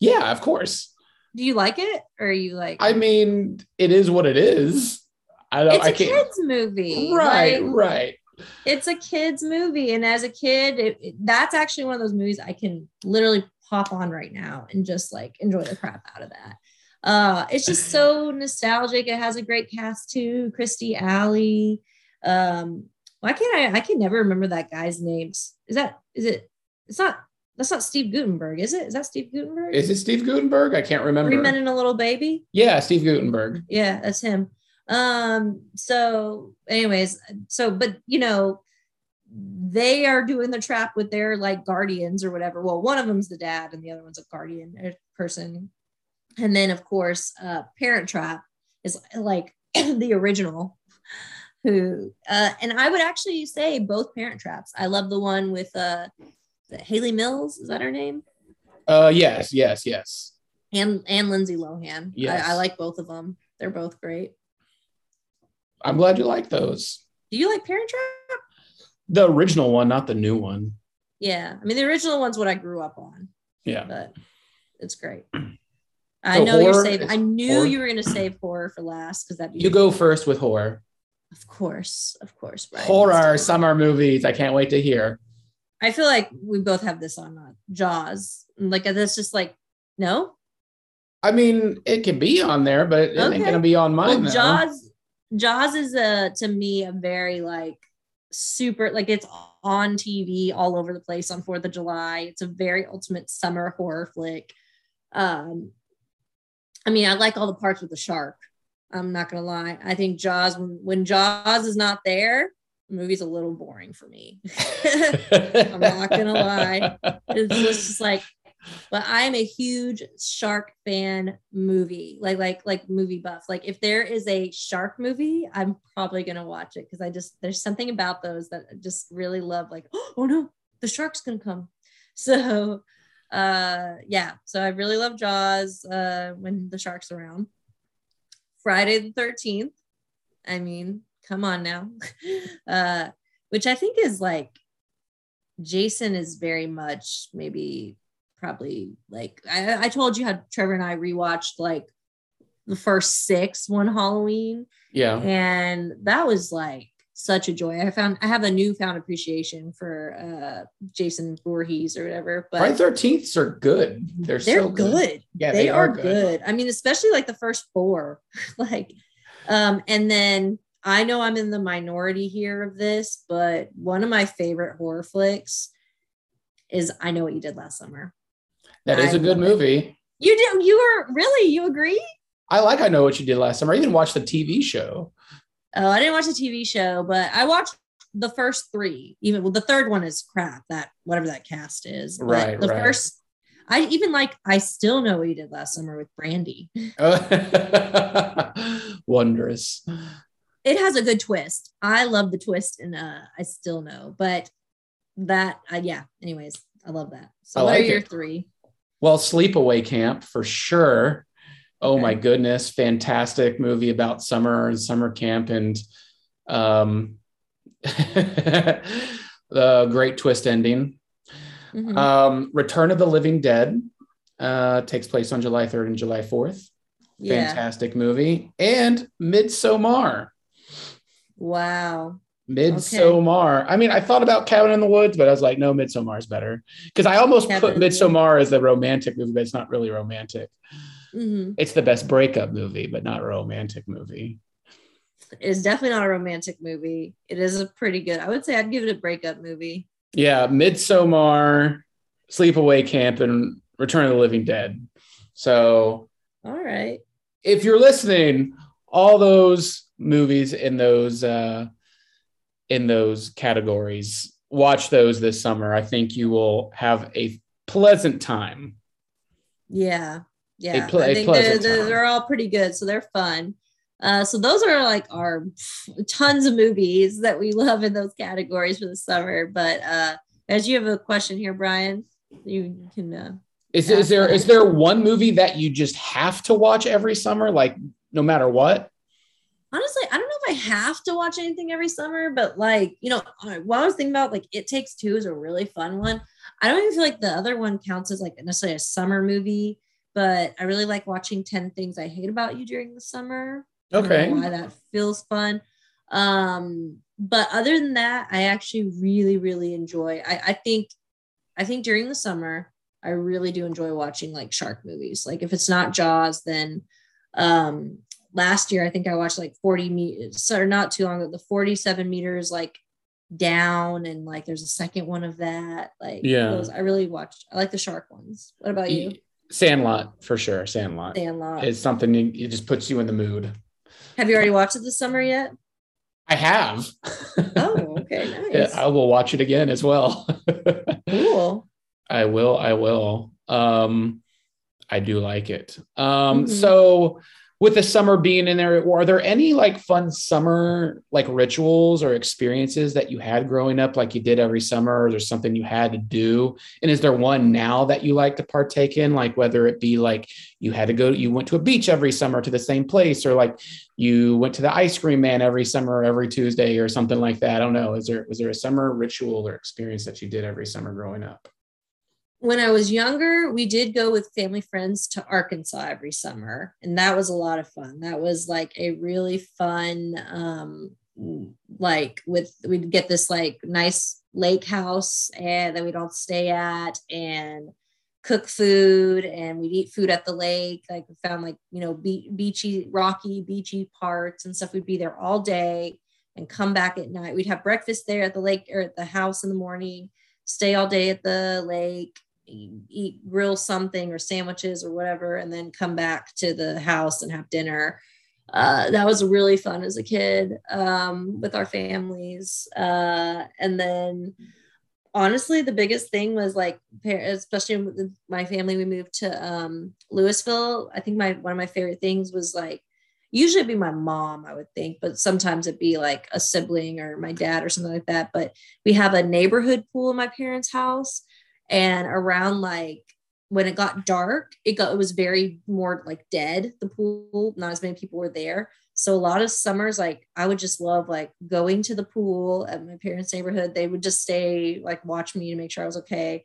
Yeah, of course. do you like it or are you like I mean, it is what it is. I don't. it's I a can't. kids movie Right, Like, right. it's a kids movie and as a kid it, it- that's actually one of those movies i can literally pop on right now and just like enjoy the crap out of that uh it's just so nostalgic it has a great cast too Kirstie Alley um why can't i i can never remember that guy's names. Is that is it it's not that's not steve Guttenberg is it? Is that steve Guttenberg? Is it Steve Guttenberg? I can't remember. three men and a little baby? Yeah, Steve Guttenberg. yeah that's him. Um so anyways so but you know they are doing the trap with their like guardians or whatever. Well one of them's the dad and the other one's a guardian uh, person. And then of course uh parent trap is like the original who uh and i would actually say both parent traps i love the one with uh Hayley Mills is that her name Uh, yes, yes, yes. and and lindsay lohan Yes. I, I like both of them they're both great I'm glad you like those. do you like parent trap The original one, not the new one. Yeah, I mean the original one's what I grew up on, Yeah. but it's great. I So know you're saving. I knew horror? you were gonna save horror for last because that You go first with horror. Of course, of course, right. Horror summer movies. I can't wait to hear. I feel like we both have this on uh, Jaws. Like that's just like no. I mean, it can be on there, but it ain't gonna be on Well, mine. though. Jaws, Jaws is a to me a very like super like it's on TV all over the place on Fourth of July. It's a very ultimate summer horror flick. Um, I mean, I like all the parts with the shark. I'm not gonna lie. I think Jaws when Jaws is not there, the movie's a little boring for me. I'm not gonna lie. It's just like, but I am a huge shark fan movie, like like like movie buff. Like if there is a shark movie, I'm probably gonna watch it because I just there's something about those that I just really love. Like, oh no, the shark's gonna come. So uh yeah, so I really love Jaws uh when the shark's around. Friday the 13th. I mean, come on now. uh, which I think is like Jason is very much maybe probably like I, I told you how Trevor and I rewatched like the first six one Halloween, yeah. and that was like such a joy. I found I have a newfound appreciation for uh Jason Voorhees or whatever, but Friday Thirteenths are good. They're, they're so good. Yeah, they, are, good. I mean, especially like the first four. like, um, and then I know I'm in the minority here of this, but one of my favorite horror flicks is I Know What You Did Last Summer. That is I a good love it. movie. You do you were really you agree? I like. I know what you did last summer. I even watched the TV show. Oh, I didn't watch the TV show, but I watched the first three. Even well, the third one is crap. That whatever that cast is. But Right, The right. first. I even like. I still know what you did last summer with Brandy. Wondrous. It has a good twist. I love the twist, and uh, I still know. But that, uh, yeah. Anyways, I love that. So, I what like are your it. three? Well, Sleepaway Camp for sure. Oh Okay. my goodness, fantastic movie about summer and summer camp and um the great twist ending. Mhm. Um Return of the Living Dead uh takes place on July 3rd and July 4th. yeah. Fantastic movie. And Midsommar. Wow. Midsommar. I mean, I thought about Cabin in the Woods, but I was like, no, Midsommar is better. Because I almost Cabin put Midsommar as a romantic movie, but it's not really romantic. Mhm. It's the best breakup movie, but not a romantic movie. It's definitely not a romantic movie. It is a pretty good. I would say I'd give it a breakup movie. Yeah, Midsommar, Sleepaway Camp, and Return of the Living Dead. So All right. if you're listening, all those movies in those uh, in those categories, watch those this summer. I think you will have a pleasant time. Yeah. Yeah. a I think they're, they're, they're all pretty good. So they're fun. Uh, so those are like our tons of movies that we love in those categories for the summer. But uh, as you have a question here, Brian, you can. Uh, Is, is there is there one movie that you just have to watch every summer, like no matter what? honestly, I don't know if I have to watch anything every summer, but like, you know, what I was thinking about, like, It Takes Two is a really fun one. I don't even feel like the other one counts as like necessarily a summer movie, but I really like watching 10 Things I Hate About You during the summer. I don't know Okay. why that feels fun. Um, but other than that, I actually really, really enjoy. I, I think, I think during the summer, I really do enjoy watching like shark movies. Like if it's not Jaws, then um last year I think I watched like 40 meters or not too long ago, the 47 meters like down and like there's a second one of that. Like Yeah. those I really watched. I like the shark ones. What about you? Sandlot for sure. Sandlot. Sandlot. It's something you, it just puts you in the mood. Have you already watched it this summer yet? I have. Oh, okay, nice. I will watch it again as well. Cool. I will. I will. Um, I do like it. Um, Mhm. so with the summer being in there, are there any like fun summer like rituals or experiences that you had growing up, like you did every summer, or there's something you had to do? And is there one now that you like to partake in, like whether it be like you had to go, you went to a beach every summer to the same place, or like you went to the ice cream man every summer, every Tuesday, or something like that? I don't know. Is there was there a summer ritual or experience that you did every summer growing up? When I was younger, we did go with family friends to Arkansas every summer, and that was a lot of fun. That was like a really fun, um, like with we'd get this like nice lake house and that we'd all stay at and cook food and we'd eat food at the lake. Like we found like you know be- beachy, rocky, beachy parts and stuff. We'd be there all day and come back at night. We'd have breakfast there at the lake or at the house in the morning stay all day at the lake, eat, grill something or sandwiches or whatever, and then come back to the house and have dinner. Uh, that was really fun as a kid um, with our families. Uh, and then honestly, the biggest thing was like, especially with my family, we moved to um, Louisville. I think my one of my favorite things was like usually it'd be my mom, I would think, but sometimes it'd be like a sibling or my dad or something like that. But we have a neighborhood pool in my parents' house, and around like when it got dark, it got it was very more like dead. The pool, not as many people were there. So a lot of summers, like I would just love like going to the pool at my parents' neighborhood. They would just stay like watch me to make sure I was okay.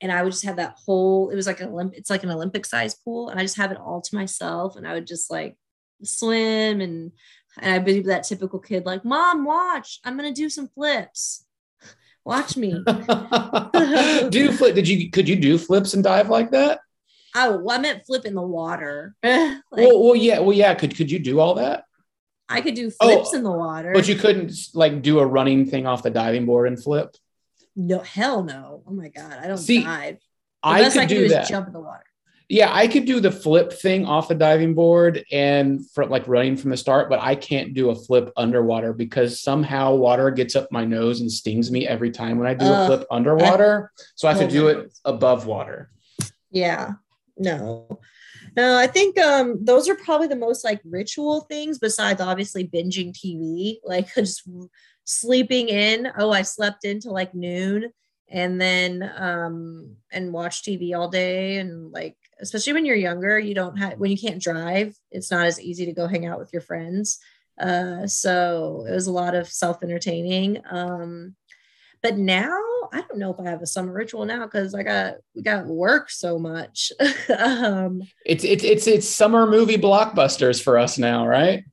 And I would just have that whole, it was like an Olymp, it's like an Olympic size pool. And I just have it all to myself. And I would just like swim and and I'd be that typical kid like, Mom, watch, I'm gonna do some flips. Watch me. do flip? Did you could you do flips and dive like that? Oh, well, I meant flip in the water. like, well, well, yeah, well, yeah. Could could you do all that? I could do Oh, flips in the water. But you couldn't like do a running thing off the diving board and flip. no, hell no. Oh my god, I don't See, dive. The I best could I can do, do, that. jump in the water. Yeah, I could do the flip thing off the diving board and for like running from the start, but I can't do a flip underwater because somehow water gets up my nose and stings me every time when I do a flip underwater. So I have to Oh do it above water. Yeah. No. No, I think um those are probably the most like ritual things besides obviously binging TV, like just sleeping in. Oh, I slept into like noon and then um and watch TV all day and like especially when you're younger, you don't have when you can't drive, it's not as easy to go hang out with your friends. Uh so it was a lot of self-entertaining. Um but now I don't know if I have a summer ritual now because I got we got work so much. um, It's it's it's it's summer movie blockbusters for us now, right?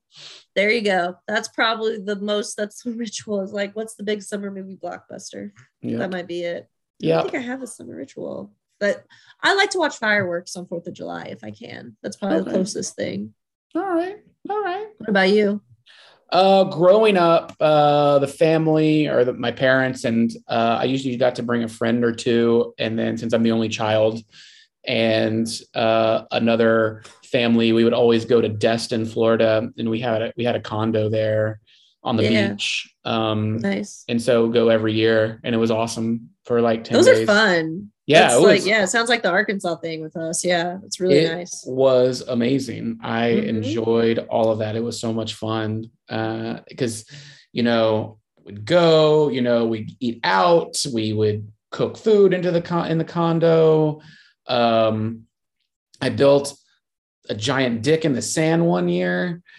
there you go. That's probably the most. That's the ritual. Is like, what's the big summer movie blockbuster? Yeah. That might be it. Yeah, I think I have a summer ritual, but I like to watch fireworks on Fourth of July if I can. That's probably the closest thing. All right. All right. What about you? Uh, growing up, uh, the family or the, my parents and uh, I usually got to bring a friend or two, and then since I'm the only child, and uh, another family, we would always go to Destin, Florida, and we had a, we had a condo there on the Yeah. beach, um, Nice. and so go every year, and it was awesome for like ten Those days. are fun. Yeah, it like yeah, it sounds like the Arkansas thing with us. Yeah, it's really It nice. was amazing. I Mhm. enjoyed all of that. It was so much fun because, you know, we'd go, you know, we'd eat out, we would cook food into the con- in the condo. Um, I built a giant dick in the sand one year.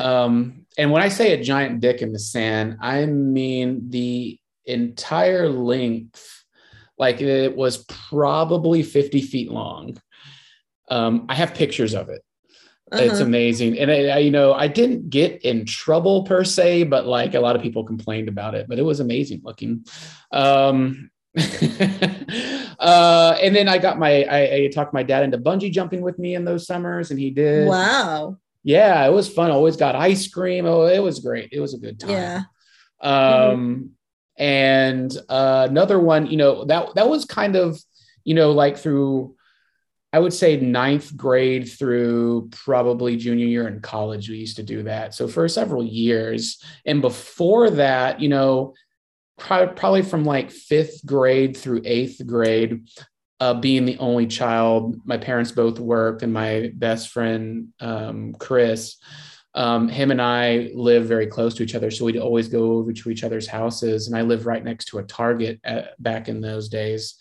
Um, and when I say a giant dick in the sand, I mean the entire length like it was probably 50 feet long. Um, i have pictures of it. It's Uh-huh. amazing. And I, I, you know i didn't get in trouble per se but like a lot of people complained about it but it was amazing looking. Um, uh, and then i got my I, I talked my dad into bungee jumping with me in those summers and he did. Wow. yeah it was fun. Always got ice cream. Oh it was great. It was a good time. Yeah. um and uh, another one you know that that was kind of you know like through i would say ninth grade through probably junior year in college we used to do that. So for several years. And before that you know probably from like fifth grade through eighth grade uh, being the only child my parents both worked and my best friend um, chris um, him and I live very close to each other, so we'd always go over to each other's houses. And I live right next to a Target at, back in those days,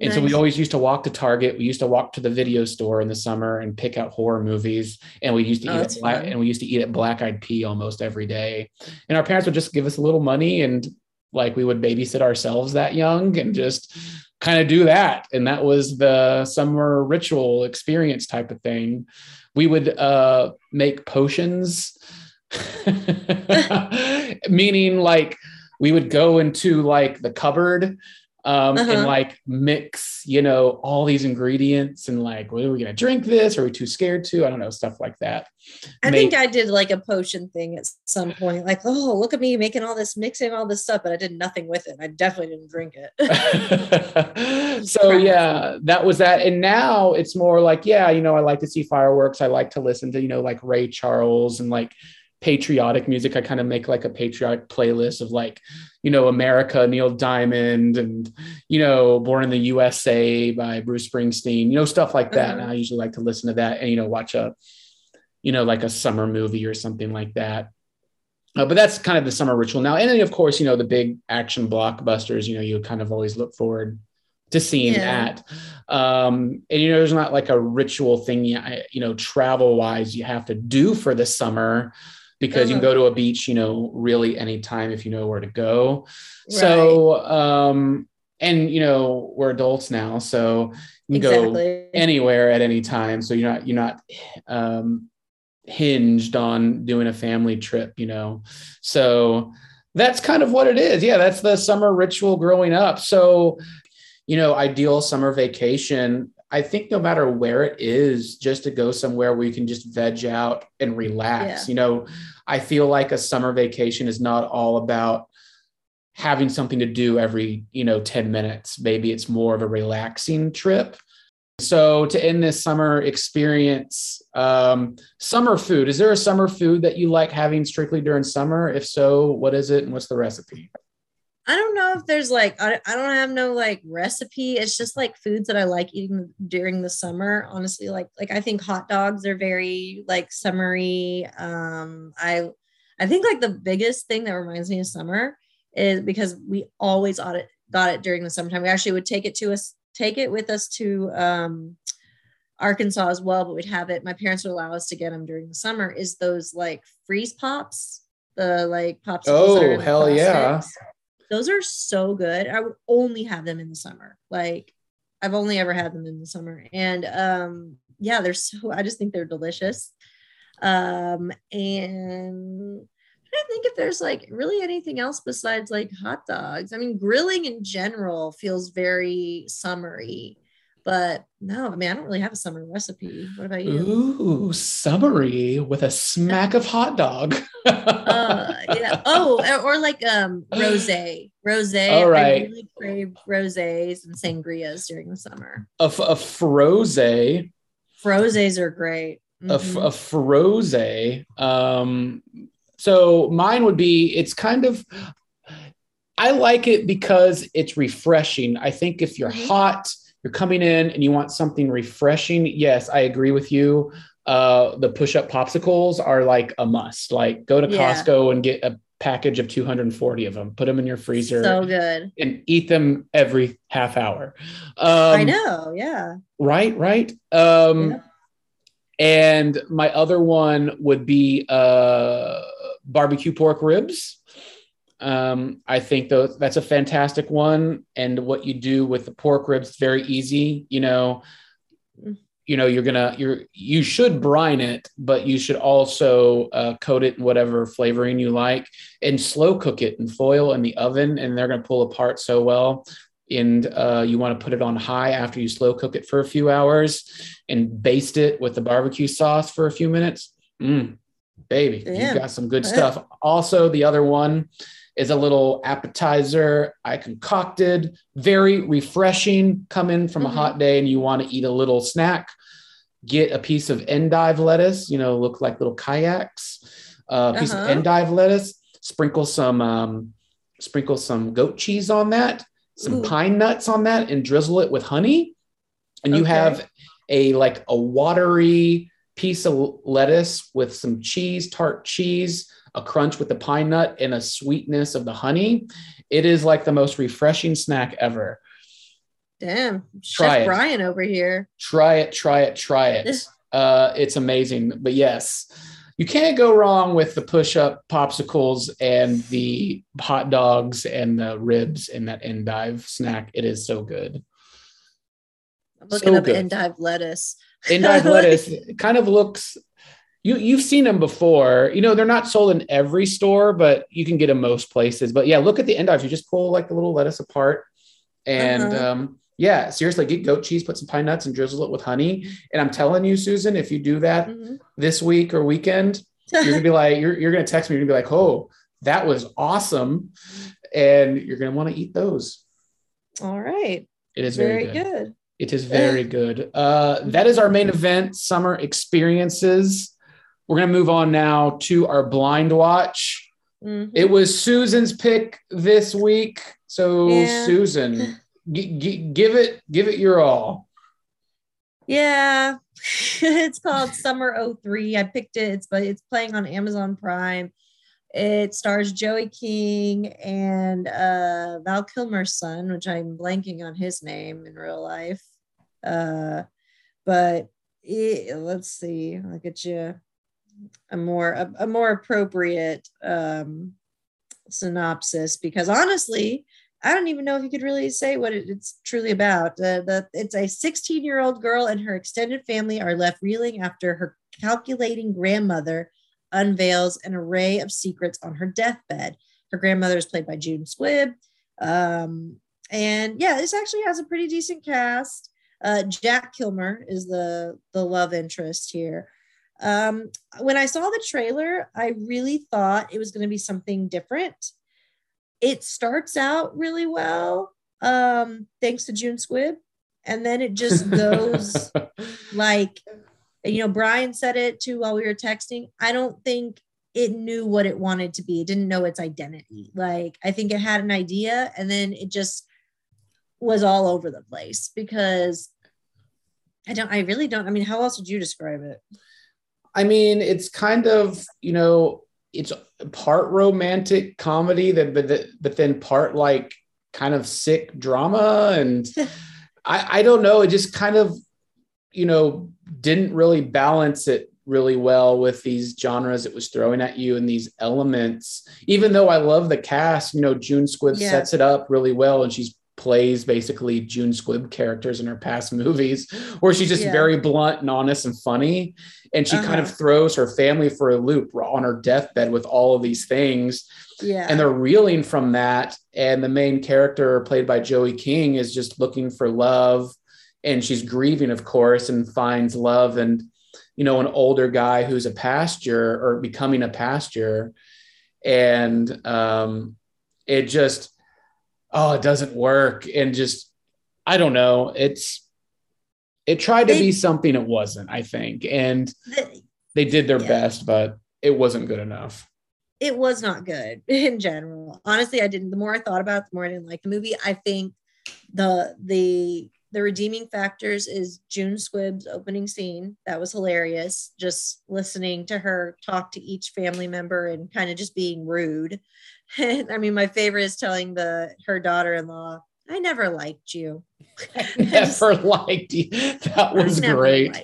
and so we always used to walk to Target. We used to walk to the video store in the summer and pick out horror movies. And we used to Oh, eat at black, and we used to eat at Black Eyed Pea almost every day. And our parents would just give us a little money, and like we would babysit ourselves that young and just kind of do that. And that was the summer ritual experience type of thing. We would uh, make potions, meaning like we would go into like the cupboard um, and Uh-huh. like mix, you know, all these ingredients and like, what are we gonna drink this? Are we too scared to? I don't know, stuff like that. I Make- think I did like a potion thing at some point. Like, oh, look at me making all this, mixing all this stuff, but I did nothing with it. I definitely didn't drink it. so yeah, that was that. And now it's more like, yeah, you know, I like to see fireworks. I like to listen to, you know, like Ray Charles and like patriotic music. I kind of make like a patriotic playlist of like, you know, America, Neil Diamond, and you know, Born in the USA by Bruce Springsteen, you know, stuff like that. Uh-huh. And I usually like to listen to that and you know, watch a, you know, like a summer movie or something like that. Uh, but that's kind of the summer ritual now. And then, of course, you know, the big action blockbusters, you know, you kind of always look forward to seeing Yeah. that. Um, and, you know, there's not like a ritual thing, you you know, travel wise, you have to do for the summer because you can Uh-huh. go to a beach, you know, really anytime if you know where to go. So, um, and, you know, we're adults now, so you can go anywhere at any time. So you're not you're not um, hinged on doing a family trip, you know. So that's kind of what it is. Yeah, that's the summer ritual growing up. So, you know, ideal summer vacation. I think no matter where it is, just to go somewhere where you can just veg out and relax. Yeah. You know, I feel like a summer vacation is not all about having something to do every, you know, 10 minutes. Maybe it's more of a relaxing trip. so to end this summer experience, um, summer food. Is there a summer food that you like having strictly during summer? If so, what is it and what's the recipe? I don't know if there's like I, I don't have no like recipe. It's just like foods that I like eating during the summer. Honestly, like like I think hot dogs are very like summery. Um, I I think like the biggest thing that reminds me of summer is because we always got it got it during the summertime. We actually would take it to us take it with us to um, Arkansas as well, but we'd have it. My parents would allow us to get them during the summer. Is those like freeze pops, the like are Oh, hell yeah. plastics? Those are so good. I would only have them in the summer. Like I've only ever had them in the summer, and um, yeah, they're so. I just think they're delicious. Um, and I think if there's like really anything else besides like hot dogs. I mean, grilling in general feels very summery, but no, I mean, I don't really have a summer recipe. What about you? Ooh, summery with a smack of hot dog. Uh, yeah. Oh, or, or like um rose, rose. All right. I really crave rosés and sangrias during the summer. a, f- a froze, a, Rosés are great. f- Mhm. a froze. Um, so mine would be. It's kind of. I like it because it's refreshing. I think if you're Mhm. hot, you're coming in and you want something refreshing. Yes, I agree with you. Uh, the push-up popsicles are like a must. Like go to Yeah. Costco and get a package of 240 of them. Put them in your freezer. so good. and eat them every half hour. Um, I know. Yeah. Right, right. Um, Yeah. And my other one would be uh, barbecue pork ribs. Um, I think those, that's a fantastic one. And what you do with the pork ribs is very easy. You know, Mm. you know you're gonna you're you should brine it, but you should also uh, coat it in whatever flavoring you like and slow cook it in foil in the oven, and they're gonna pull apart so well and uh, you want to put it on high after you slow cook it for a few hours and baste it with the barbecue sauce for a few minutes. Mm, baby, Damn. you got some good Yeah. stuff. Also, the other one is a little appetizer I concocted, very refreshing. Come in from Mhm. a hot day and you want to eat a little snack. Get a piece of endive lettuce, you know, look like little kayaks. A piece Uh-huh. of endive lettuce. Sprinkle some um, sprinkle some goat cheese on that some Ooh. pine nuts on that and drizzle it with honey and you Okay. have a like a watery piece of lettuce with some cheese tart cheese a crunch with the pine nut and a sweetness of the honey it is like the most refreshing snack ever Damn. Try Chef it. Brian over here. try it try it try it uh, it's amazing but yes you can't go wrong with the push-up popsicles and the hot dogs and the ribs and that endive snack it is so good I'm looking So up good. endive lettuce. endive lettuce kind of looks you you've seen them before you know they're not sold in every store but you can get them most places but yeah look at the endives you just pull like the little lettuce apart and Uh-huh. um yeah seriously get goat cheese put some pine nuts and drizzle it with honey and i'm telling you susan if you do that Mhm. this week or weekend you're gonna be like you're, you're gonna text me you're gonna be like oh that was awesome and you're gonna want to eat those All right. it is very, Very good. good. It is very good. Uh, that is our main event, summer experiences. We're going to move on now to our blind watch. Mhm. It was Susan's pick this week. So, Yeah. Susan, g- g- give it give it your all. Yeah, it's called Summer 03. I picked it. It's but it's playing on Amazon Prime. It stars Joey King and uh, Val Kilmer's son, which I'm blanking on his name in real life. Uh, but it, let's see. I'll get you a more a, a more appropriate um, synopsis because honestly, I don't even know if you could really say what it- it's truly about. Uh, the, it's a 16 year old girl and her extended family are left reeling after her calculating grandmother unveils an array of secrets on her deathbed. Her grandmother is played by June Squibb. Um, and yeah, this actually has a pretty decent cast. Uh, Jack Kilmer is the, the love interest here. Um, when I saw the trailer, I really thought it was going to be something different. It starts out really well um thanks to june squibb and then it just goes like you know brian said it too while we were texting. I don't think it knew what it wanted to be. It didn't know its identity. Like i think it had an idea and then it just was all over the place because i don't i really don't i mean how else would you describe it I mean, it's kind of you know, it's part romantic comedy that, but but then part like kind of sick drama, and I I don't know. It just kind of you know didn't really balance it really well with these genres it was throwing at you and these elements. Even though I love the cast, you know, June Squibb Yeah. sets it up really well, and she's plays basically June Squibb characters in her past movies, where she's just Yeah. very blunt and honest and funny. And she kind of Uh-huh. throws her family for a loop on her deathbed with all of these things. yeah And they're reeling from that. And the main character, played by Joey King, is just looking for love. And she's grieving, of course, and finds love and, you know, an older guy who's a pastor or becoming a pastor. And um, it just, oh, it doesn't work. And just, I don't know. It's, it tried to They- be something it wasn't, I think. And The- they did their Yeah. best, but it wasn't good enough. it was not good in general. Honestly, I didn't. The more I thought about it, the more I didn't like the movie. I think the the the redeeming factors is June Squibb's opening scene. That was hilarious. Just listening to her talk to each family member and kind of just being rude. I mean, my favorite is telling the her daughter-in-law, "I never liked you." never liked you. That was great.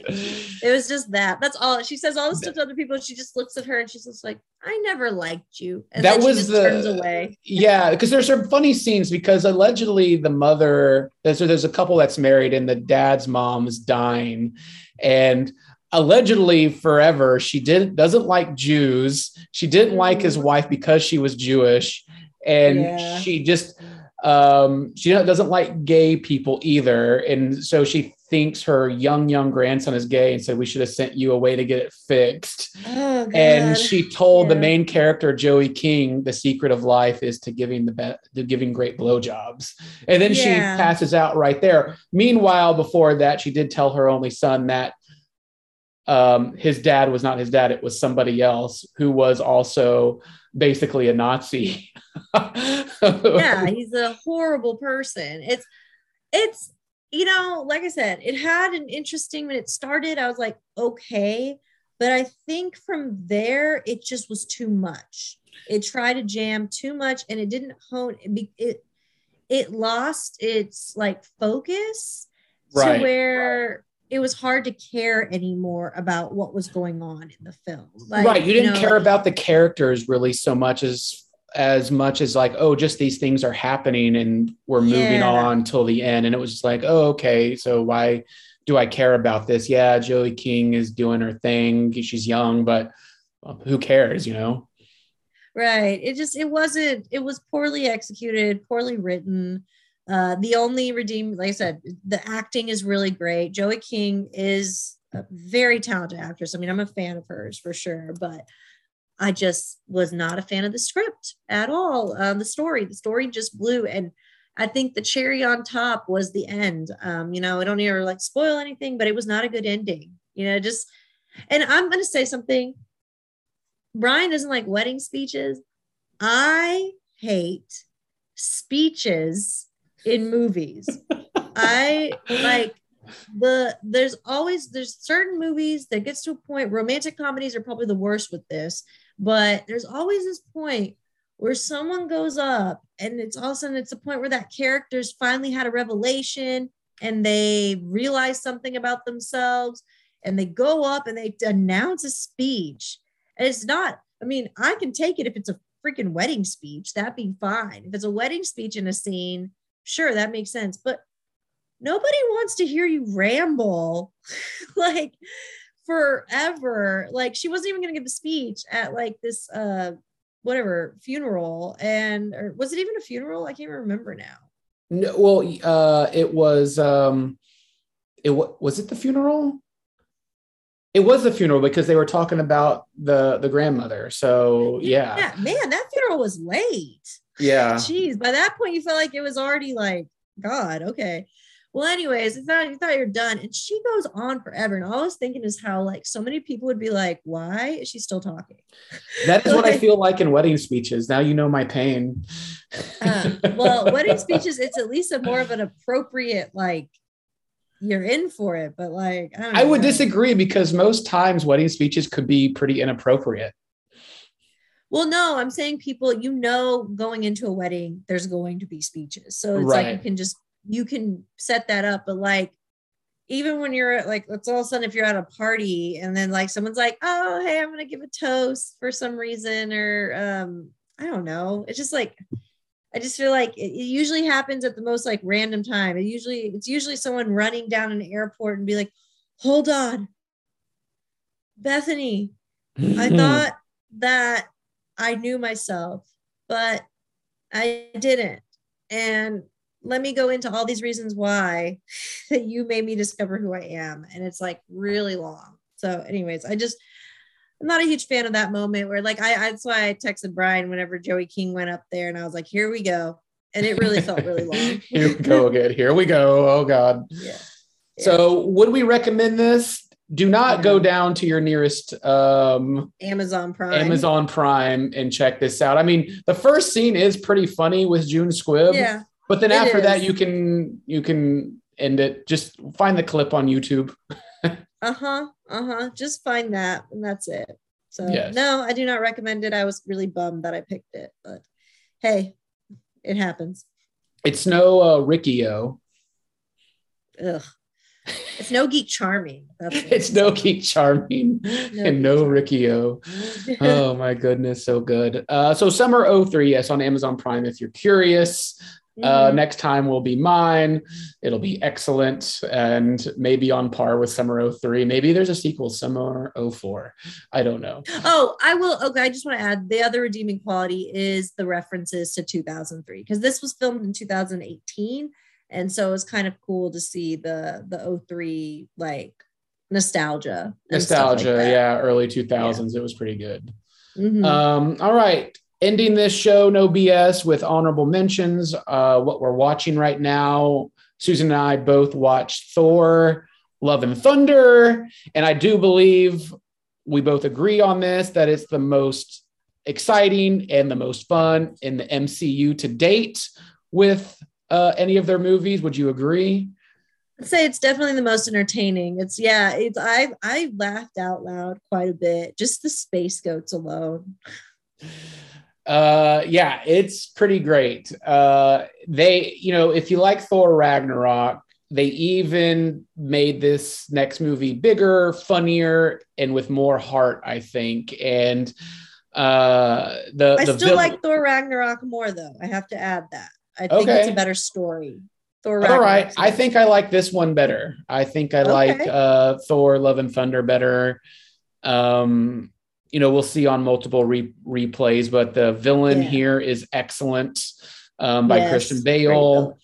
It was just that. That's all. She says all this stuff to other people. She just looks at her and she's just like, "I never liked you." And That was just the- turns away. Yeah, because there's some funny scenes because allegedly the mother there's there's a couple that's married and the dad's mom is dying, and allegedly forever she did doesn't like Jews. She didn't like his Mhm. wife because she was Jewish, and Yeah. she just um she doesn't like gay people either and so she thinks her young young grandson is gay and said we should have sent you away to get it fixed Oh, and she told the main character Joey King the secret of life is to giving the be- to giving great blowjobs, and then she passes out right there. Meanwhile, before that, she did tell her only son that um, his dad was not his dad; it was somebody else who was also basically a Nazi. yeah, he's a horrible person. It's it's you know, like I said, it had an interesting when it started. I was like, okay, but I think from there it just was too much. It tried to jam too much, and it didn't hone. It it, it lost its like focus Right. to where it was hard to care anymore about what was going on in the film. Like, right, you didn't know, care about the characters really so much as as much as like oh just these things are happening and we're moving Yeah. on till the end. And it was just like oh okay so why do i care about this? Yeah joey king is doing her thing. She's young but uh, who cares you know? Right it just it wasn't it was poorly executed poorly written uh the only redeem like i said the acting is really great. Joey king is a very talented actress. I mean i'm a fan of hers for sure but i just was not a fan of the script at all. Um the story the story just blew and i think the cherry on top was the end. Um you know i don't ever like spoil anything but it was not a good ending. You know just and i'm going to say something. Brian doesn't like wedding speeches. I hate speeches in movies. I like the there's always there's certain movies that gets to a point romantic comedies are probably the worst with this but there's always this point where someone goes up and it's all of a sudden it's a point where that character's finally had a revelation and they realize something about themselves and they go up and they announce a speech and it's not i mean i can take it if it's a freaking wedding speech that'd be fine if it's a wedding speech in a scene sure that makes sense but nobody wants to hear you ramble like forever. Like she wasn't even going to give a speech at like this uh whatever funeral and or was it even a funeral? I can't even remember now. No, well uh it was um it wa- was it the funeral? It was the funeral because they were talking about the the grandmother so yeah yeah. man that funeral was late yeah Jeez, by that point you felt like it was already like God, okay. Well, anyways, I thought you thought you're done, and she goes on forever. And all I was thinking is how like so many people would be like, "Why is she still talking?" That is what I feel like in wedding speeches. Now you know my pain. Um, well, wedding speeches, it's at least a more of an appropriate like you're in for it, but like I, don't I would disagree because most times wedding speeches could be pretty inappropriate. Well, no, I'm saying people, you know, going into a wedding, there's going to be speeches. So it's like you can just you can set that up, but like even when you're at like let's all of a sudden if you're at a party and then like someone's like, oh hey, I'm gonna give a toast for some reason, or um, I don't know. It's just like I just feel like it usually happens at the most like random time. It usually it's usually someone running down an airport and be like, hold on, Bethany, I thought that I knew myself, but I didn't. And let me go into all these reasons why that you made me discover who I am. And it's like really long. So, anyways, I just, I'm not a huge fan of that moment where, like, I, I that's why I texted Brian whenever Joey King went up there and I was like, here we go. And it really felt really long. Here we go again. Here we go. Oh God. Yeah. So would we recommend this? Do not go down to your nearest um, Amazon Prime. Amazon Prime and check this out. I mean, the first scene is pretty funny with June Squibb, Yeah. but then after that, you can you can end it. Just find the clip on YouTube. Uh-huh. Uh-huh. Just find that and that's it. So Yes. no, I do not recommend it. I was really bummed that I picked it, but hey, it happens. It's no uh, Riccio. Ugh. It's no geek charming. It's no Geek Charming and no Riccio. oh my goodness, so good. Uh, so Summer 03, yes, on Amazon Prime if you're curious. Uh, Mhm. next time will be mine. It'll be excellent and maybe on par with Summer 03. Maybe there's a sequel, Summer 04. I don't know. Oh, I will. Okay, I just want to add the other redeeming quality is the references to 2003 because this was filmed in 2018, and so it was kind of cool to see the the 03 like nostalgia. stuff like Nostalgia, yeah, early 2000s. It was pretty good. Mhm. Um, all right. Ending this show, no BS, with honorable mentions. Uh, what we're watching right now, Susan and I both watched Thor, Love and Thunder. And I do believe we both agree on this that it's the most exciting and the most fun in the MCU to date with uh, any of their movies. Would you agree? I'd say it's definitely the most entertaining. It's yeah, it's I I laughed out loud quite a bit. Just the space goats alone. Uh, yeah, it's pretty great. Uh, they, you know, if you like Thor Ragnarok, they even made this next movie bigger, funnier, and with more heart, I think. And uh, the I the still like Thor Ragnarok more though. I have to add that. I think it's Okay. a better story. Thor All right, I think I like this one better. I think I like uh, Thor: Love and Thunder better. Um, you know, we'll see on multiple re- replays, but the villain Yeah. here is excellent um, by Yes, Christian Bale.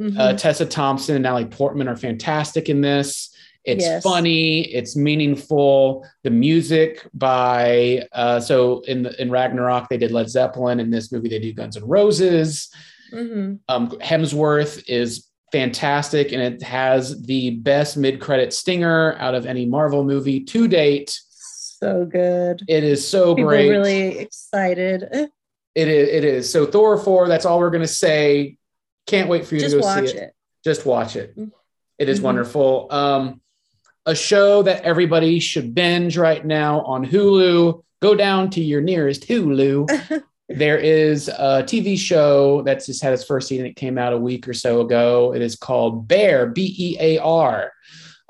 Uh, Mhm. Tessa Thompson and Natalie Portman are fantastic in this. It's Yes. funny, it's meaningful. The music by uh, so in the, in Ragnarok they did Led Zeppelin. In this movie they do Guns N' Roses. Mhm. Um, Hemsworth is fantastic, and it has the best mid credit stinger out of any Marvel movie to date. So good. It is so People great. really excited. It is. It is. So Thor four. That's all we're gonna say. Can't wait for you Just to go watch see it. it. just watch it. It is Mhm. wonderful. Um, a show that everybody should binge right now on Hulu. Go down to your nearest Hulu. there is a TV show that's just had its first season. It came out a week or so ago. It is called Bear, B E A R.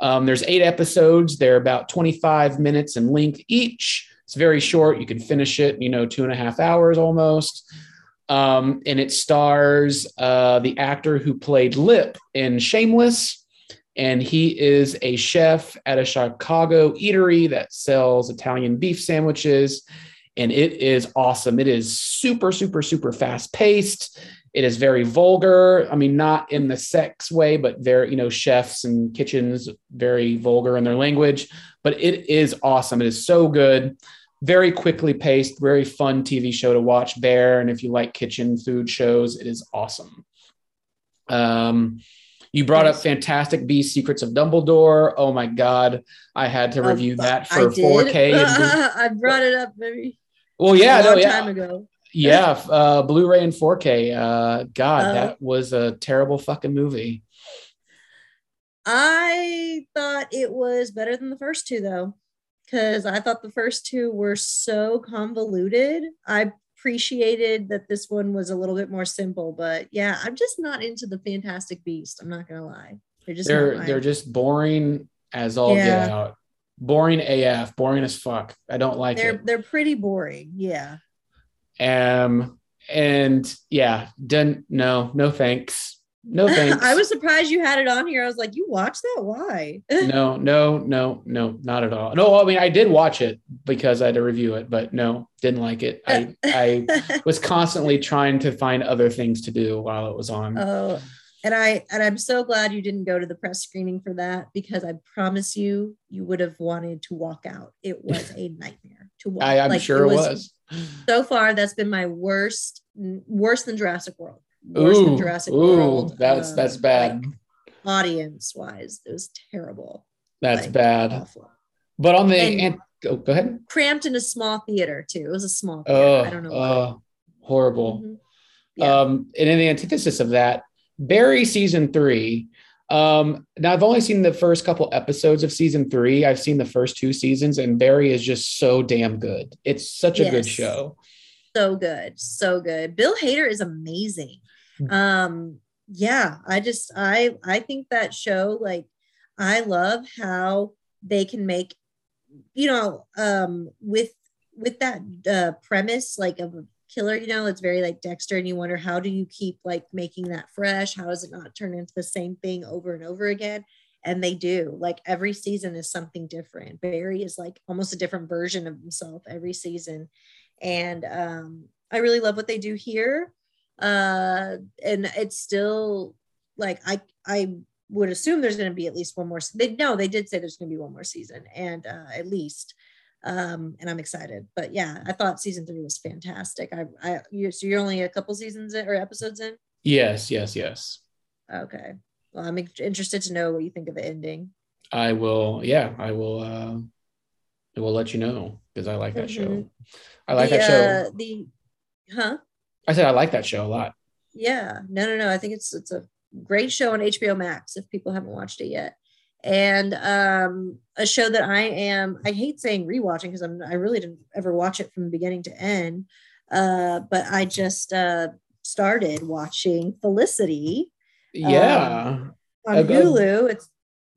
Um, there's eight episodes. They're about 25 minutes in length each. It's very short. You can finish it, you know, two and a half hours almost. Um, and it stars uh, the actor who played Lip in Shameless. And he is a chef at a Chicago eatery that sells Italian beef sandwiches. And it is awesome. It is super, super, super fast paced. It is very vulgar. I mean, not in the sex way, but very, you know, chefs and kitchens, very vulgar in their language. But it is awesome. It is so good very quickly paced, very fun TV show to watch. Bear, and if you like kitchen food shows, it is awesome. Um, You brought up Fantastic Beasts: Secrets of Dumbledore. Oh my god, I had to Uh, review that for did. 4K. and I brought it up maybe well, yeah, a no, yeah, time ago. yeah, uh, Blu-ray and 4K. Uh, God, Oh. that was a terrible fucking movie. I thought it was better than the first two though, because I thought the first two were so convoluted. I appreciated that this one was a little bit more simple, but yeah, I'm just not into the Fantastic Beast. I'm not gonna lie. They're just They're they're just boring as all get out. Boring AF, boring as fuck. I don't like they're it. they're pretty boring. Yeah. Um, and yeah, done. No, no thanks. No thanks. I was surprised you had it on here. I was like, you watched that? Why? no, no, no, no, not at all. No, I mean I did watch it because I had to review it, but no, didn't like it. I I was constantly trying to find other things to do while it was on. Oh, and I and I'm so glad you didn't go to the press screening for that because I promise you, you would have wanted to walk out. It was a nightmare to watch. I, I'm Like, sure it was. So far, that's been my worst, worse than Jurassic World. Worse than Ooh, Jurassic ooh, World. that's um, that's bad. like, audience wise, it was terrible. that's like, bad. Awful. But on the And- and, go, go ahead. Cramped in a small theater too. It was a small theater. Oh, I don't know. why. uh, horrible. Mhm. Yeah. Um, and in the antithesis of that, Barry season three. Um, now I've only seen the first couple episodes of season three. I've seen the first two seasons, and Barry is just so damn good. It's such a good show. so good so good bill hader is amazing Hmm. um yeah i just i i think that show like i love how they can make you know um with with that uh premise like of killer you know it's very like dexter and you wonder how do you keep like making that fresh? How does it not turn into the same thing over and over again? And they do. Like every season is something different. Barry is like almost a different version of himself every season. And um i really love what they do here. Uh and it's still like i i would assume there's going to be at least one more they no they did say there's going to be one more season and uh at least um and i'm excited but yeah i thought season three was fantastic i i you so you're only a couple seasons in, or episodes in Yes, yes, yes. okay well i'm interested to know what you think of the ending I will. Yeah, I will. Uh, I will let you know because I like that show. Mhm. I like the, that show. uh, the huh I said I like that show a lot. Yeah, no, no, no. I think it's it's a great show on HBO Max if people haven't watched it yet. And um a show that I am I hate saying rewatching because I'm I really didn't ever watch it from beginning to end. Uh, but I just uh started watching Felicity Yeah, on Uh, go- Hulu. It's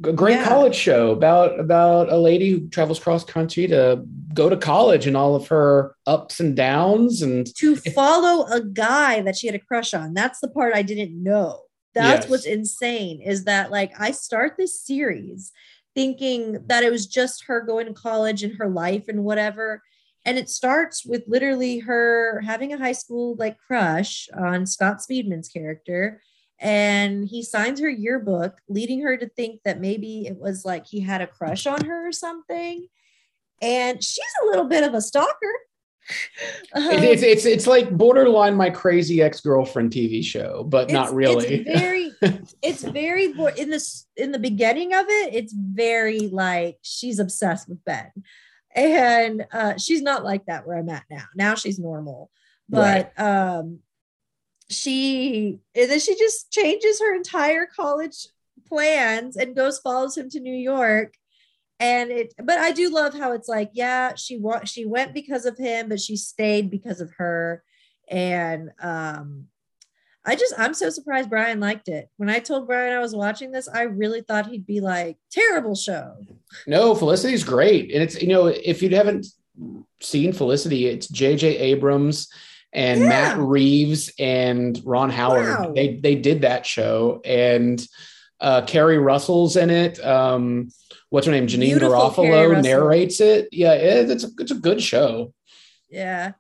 a great yeah. college show about about a lady who travels cross country to go to college and all of her ups and downs and to follow a guy that she had a crush on. That's the part I didn't know. That's Yes. what's insane is that like I start this series thinking that it was just her going to college and her life and whatever. And it starts with literally her having a high school like crush on Scott Speedman's character. And he signs her yearbook, leading her to think that maybe it was like he had a crush on her or something. And she's a little bit of a stalker. Um, it- it's it's it's like borderline my crazy ex girlfriend TV show, but not really. It's very, it's very in this in the beginning of it. It's very like she's obsessed with Ben, and uh, she's not like that where I'm at now. Now she's normal, but um, she and then she just changes her entire college plans and goes follows him to New York. And it, but I do love how it's like, yeah, she wa- she went because of him, but she stayed because of her. And um, I just I'm so surprised Brian liked it. When I told Brian I was watching this, I really thought he'd be like, terrible show. No, Felicity's great. And it's, you know, if you haven't seen Felicity, it's JJ Abrams and Yeah. Matt Reeves and Ron Howard. Wow. They they did that show. And uh Keri Russell's in it. Um, what's her name? Janeane Beautiful Garofalo narrates it. Yeah, it, it's a it's a good show. Yeah.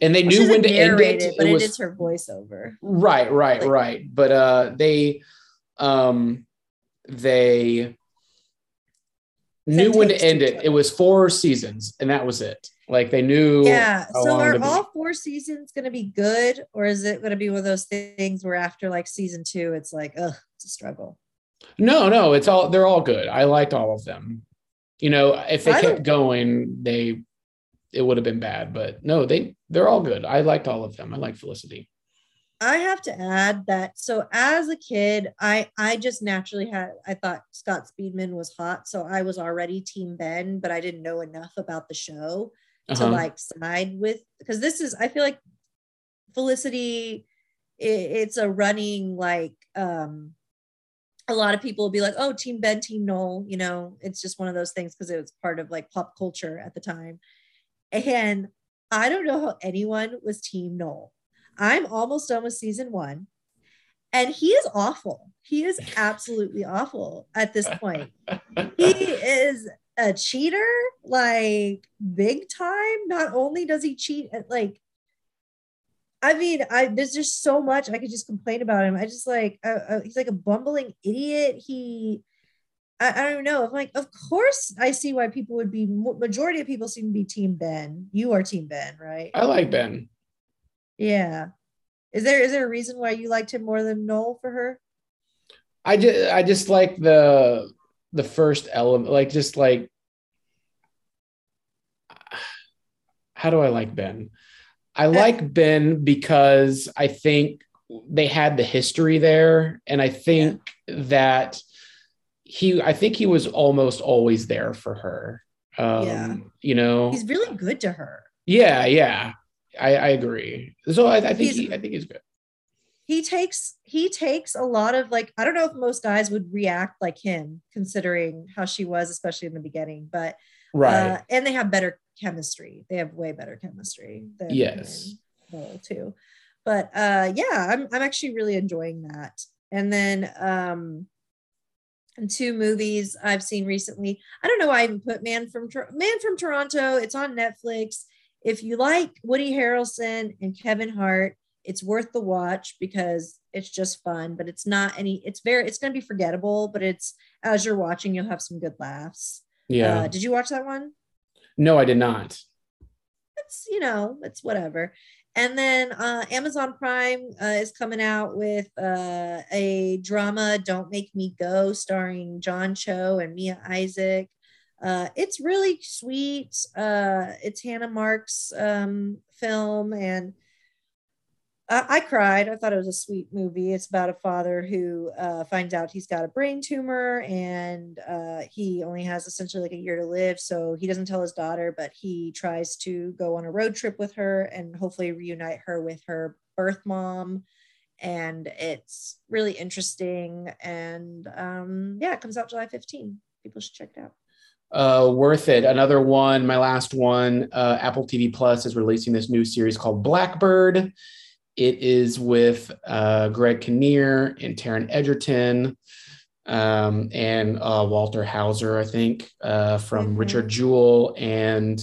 And they Well, knew when to end narrate it. but it it was is her voiceover. Right, right, Like- right. But uh they um they knew when to end it. It was four seasons and that was it. Like they knew Yeah. So are all four seasons going to be good, or is it going to be one of those things where after like season two, it's like, ugh, it's a struggle? No, no, it's all they're all good. I liked all of them. You know, if they I kept going, they it would have been bad. But no, they they're all good. I liked all of them. I like Felicity. I have to add that so as a kid, I I just naturally had I thought Scott Speedman was hot, so I was already team Ben, but I didn't know enough about the show to Uh-huh. like side with because this is I feel like Felicity i it's a running like um a lot of people will be like, oh, Team Ben, Team Noel, you know, it's just one of those things because it was part of like pop culture at the time. And I don't know how anyone was Team Noel. I'm almost done with season one, and he is awful. He is absolutely awful at this point. He is a cheater, like big time. Not only does he cheat at like, I mean, I there's just so much I could just complain about him. I just like, uh, uh, he's like a bumbling idiot. He, I, I don't know. I'm like, of course I see why people would be. Majority of people seem to be Team Ben. You are Team Ben, right? I like Ben. Yeah. Is there is there a reason why you liked him more than Noel for her? I just I just like the the first element, like just like how do I like Ben? I like Ben because I think they had the history there, and I think that he I think he was almost always there for her. Um, Yeah. you know, He's really good to her. yeah, yeah. I, I agree. So I, I think He's- he, I think he's good. He takes he takes a lot of like I don't know if most guys would react like him considering how she was, especially in the beginning, but Right. uh, and they have better chemistry. They have way better chemistry than Yes. Noel too. But uh yeah, I'm I'm actually really enjoying that. And then um two movies I've seen recently. I don't know why I even put Man from Tor- Man from Toronto. It's on Netflix. If you like Woody Harrelson and Kevin Hart, it's worth the watch because it's just fun, but it's not any it's very it's going to be forgettable, but it's as you're watching you'll have some good laughs. yeah. Uh, did you watch that one? No, I did not. It's you know, it's whatever. And then uh, Amazon Prime uh, is coming out with uh, a drama, Don't Make Me Go, starring John Cho and Mia Isaac. Uh, it's really sweet. Uh, it's Hannah Marks' um, film, and I, I cried. I thought it was a sweet movie. It's about a father who uh, finds out he's got a brain tumor and uh, he only has essentially like a year to live. So he doesn't tell his daughter, but he tries to go on a road trip with her and hopefully reunite her with her birth mom. And it's really interesting. And um, yeah, it comes out July 15. People should check it out. Uh, worth it. Another one, my last one. Uh, Apple TV Plus is releasing this new series called Blackbird. It is with uh, Greg Kinnear and Taron Egerton um, and uh, Walter Hauser, I think, uh, from Mhm. Richard Jewell and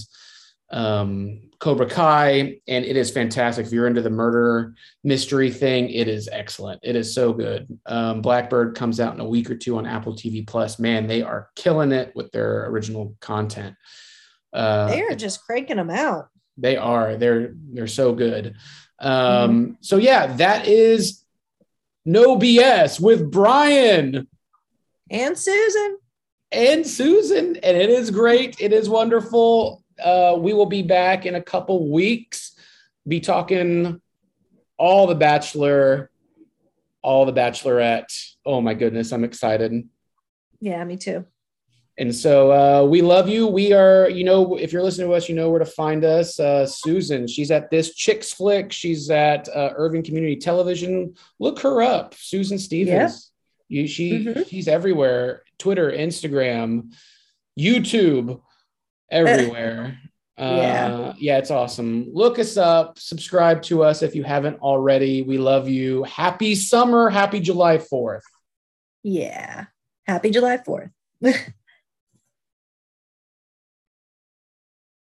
um, Cobra Kai. And it is fantastic. If you're into the murder mystery thing, it is excellent. It is so good. Um, Blackbird comes out in a week or two on Apple TV Plus. Man, they are killing it with their original content. Uh, they are just cranking them out. they are. They're they're so good. Um, So yeah, that is no BS with Brian And Susan. and Susan, and it is great. It is wonderful. Uh, we will be back in a couple weeks. Be talking all the Bachelor, all the Bachelorette. Oh my goodness, I'm excited. Yeah, me too. And so uh, we love you. We are, you know, if you're listening to us, you know where to find us. Uh, Susan, she's at this Chicks Flick. She's at uh, Irving Community Television. Look her up, Susan Stevens. You, she, Mhm. she's everywhere. Twitter, Instagram, YouTube, everywhere. Yeah. Uh, yeah, it's awesome. Look us up. Subscribe to us if you haven't already. We love you. Happy summer. Happy July 4th. Yeah. Happy July 4th.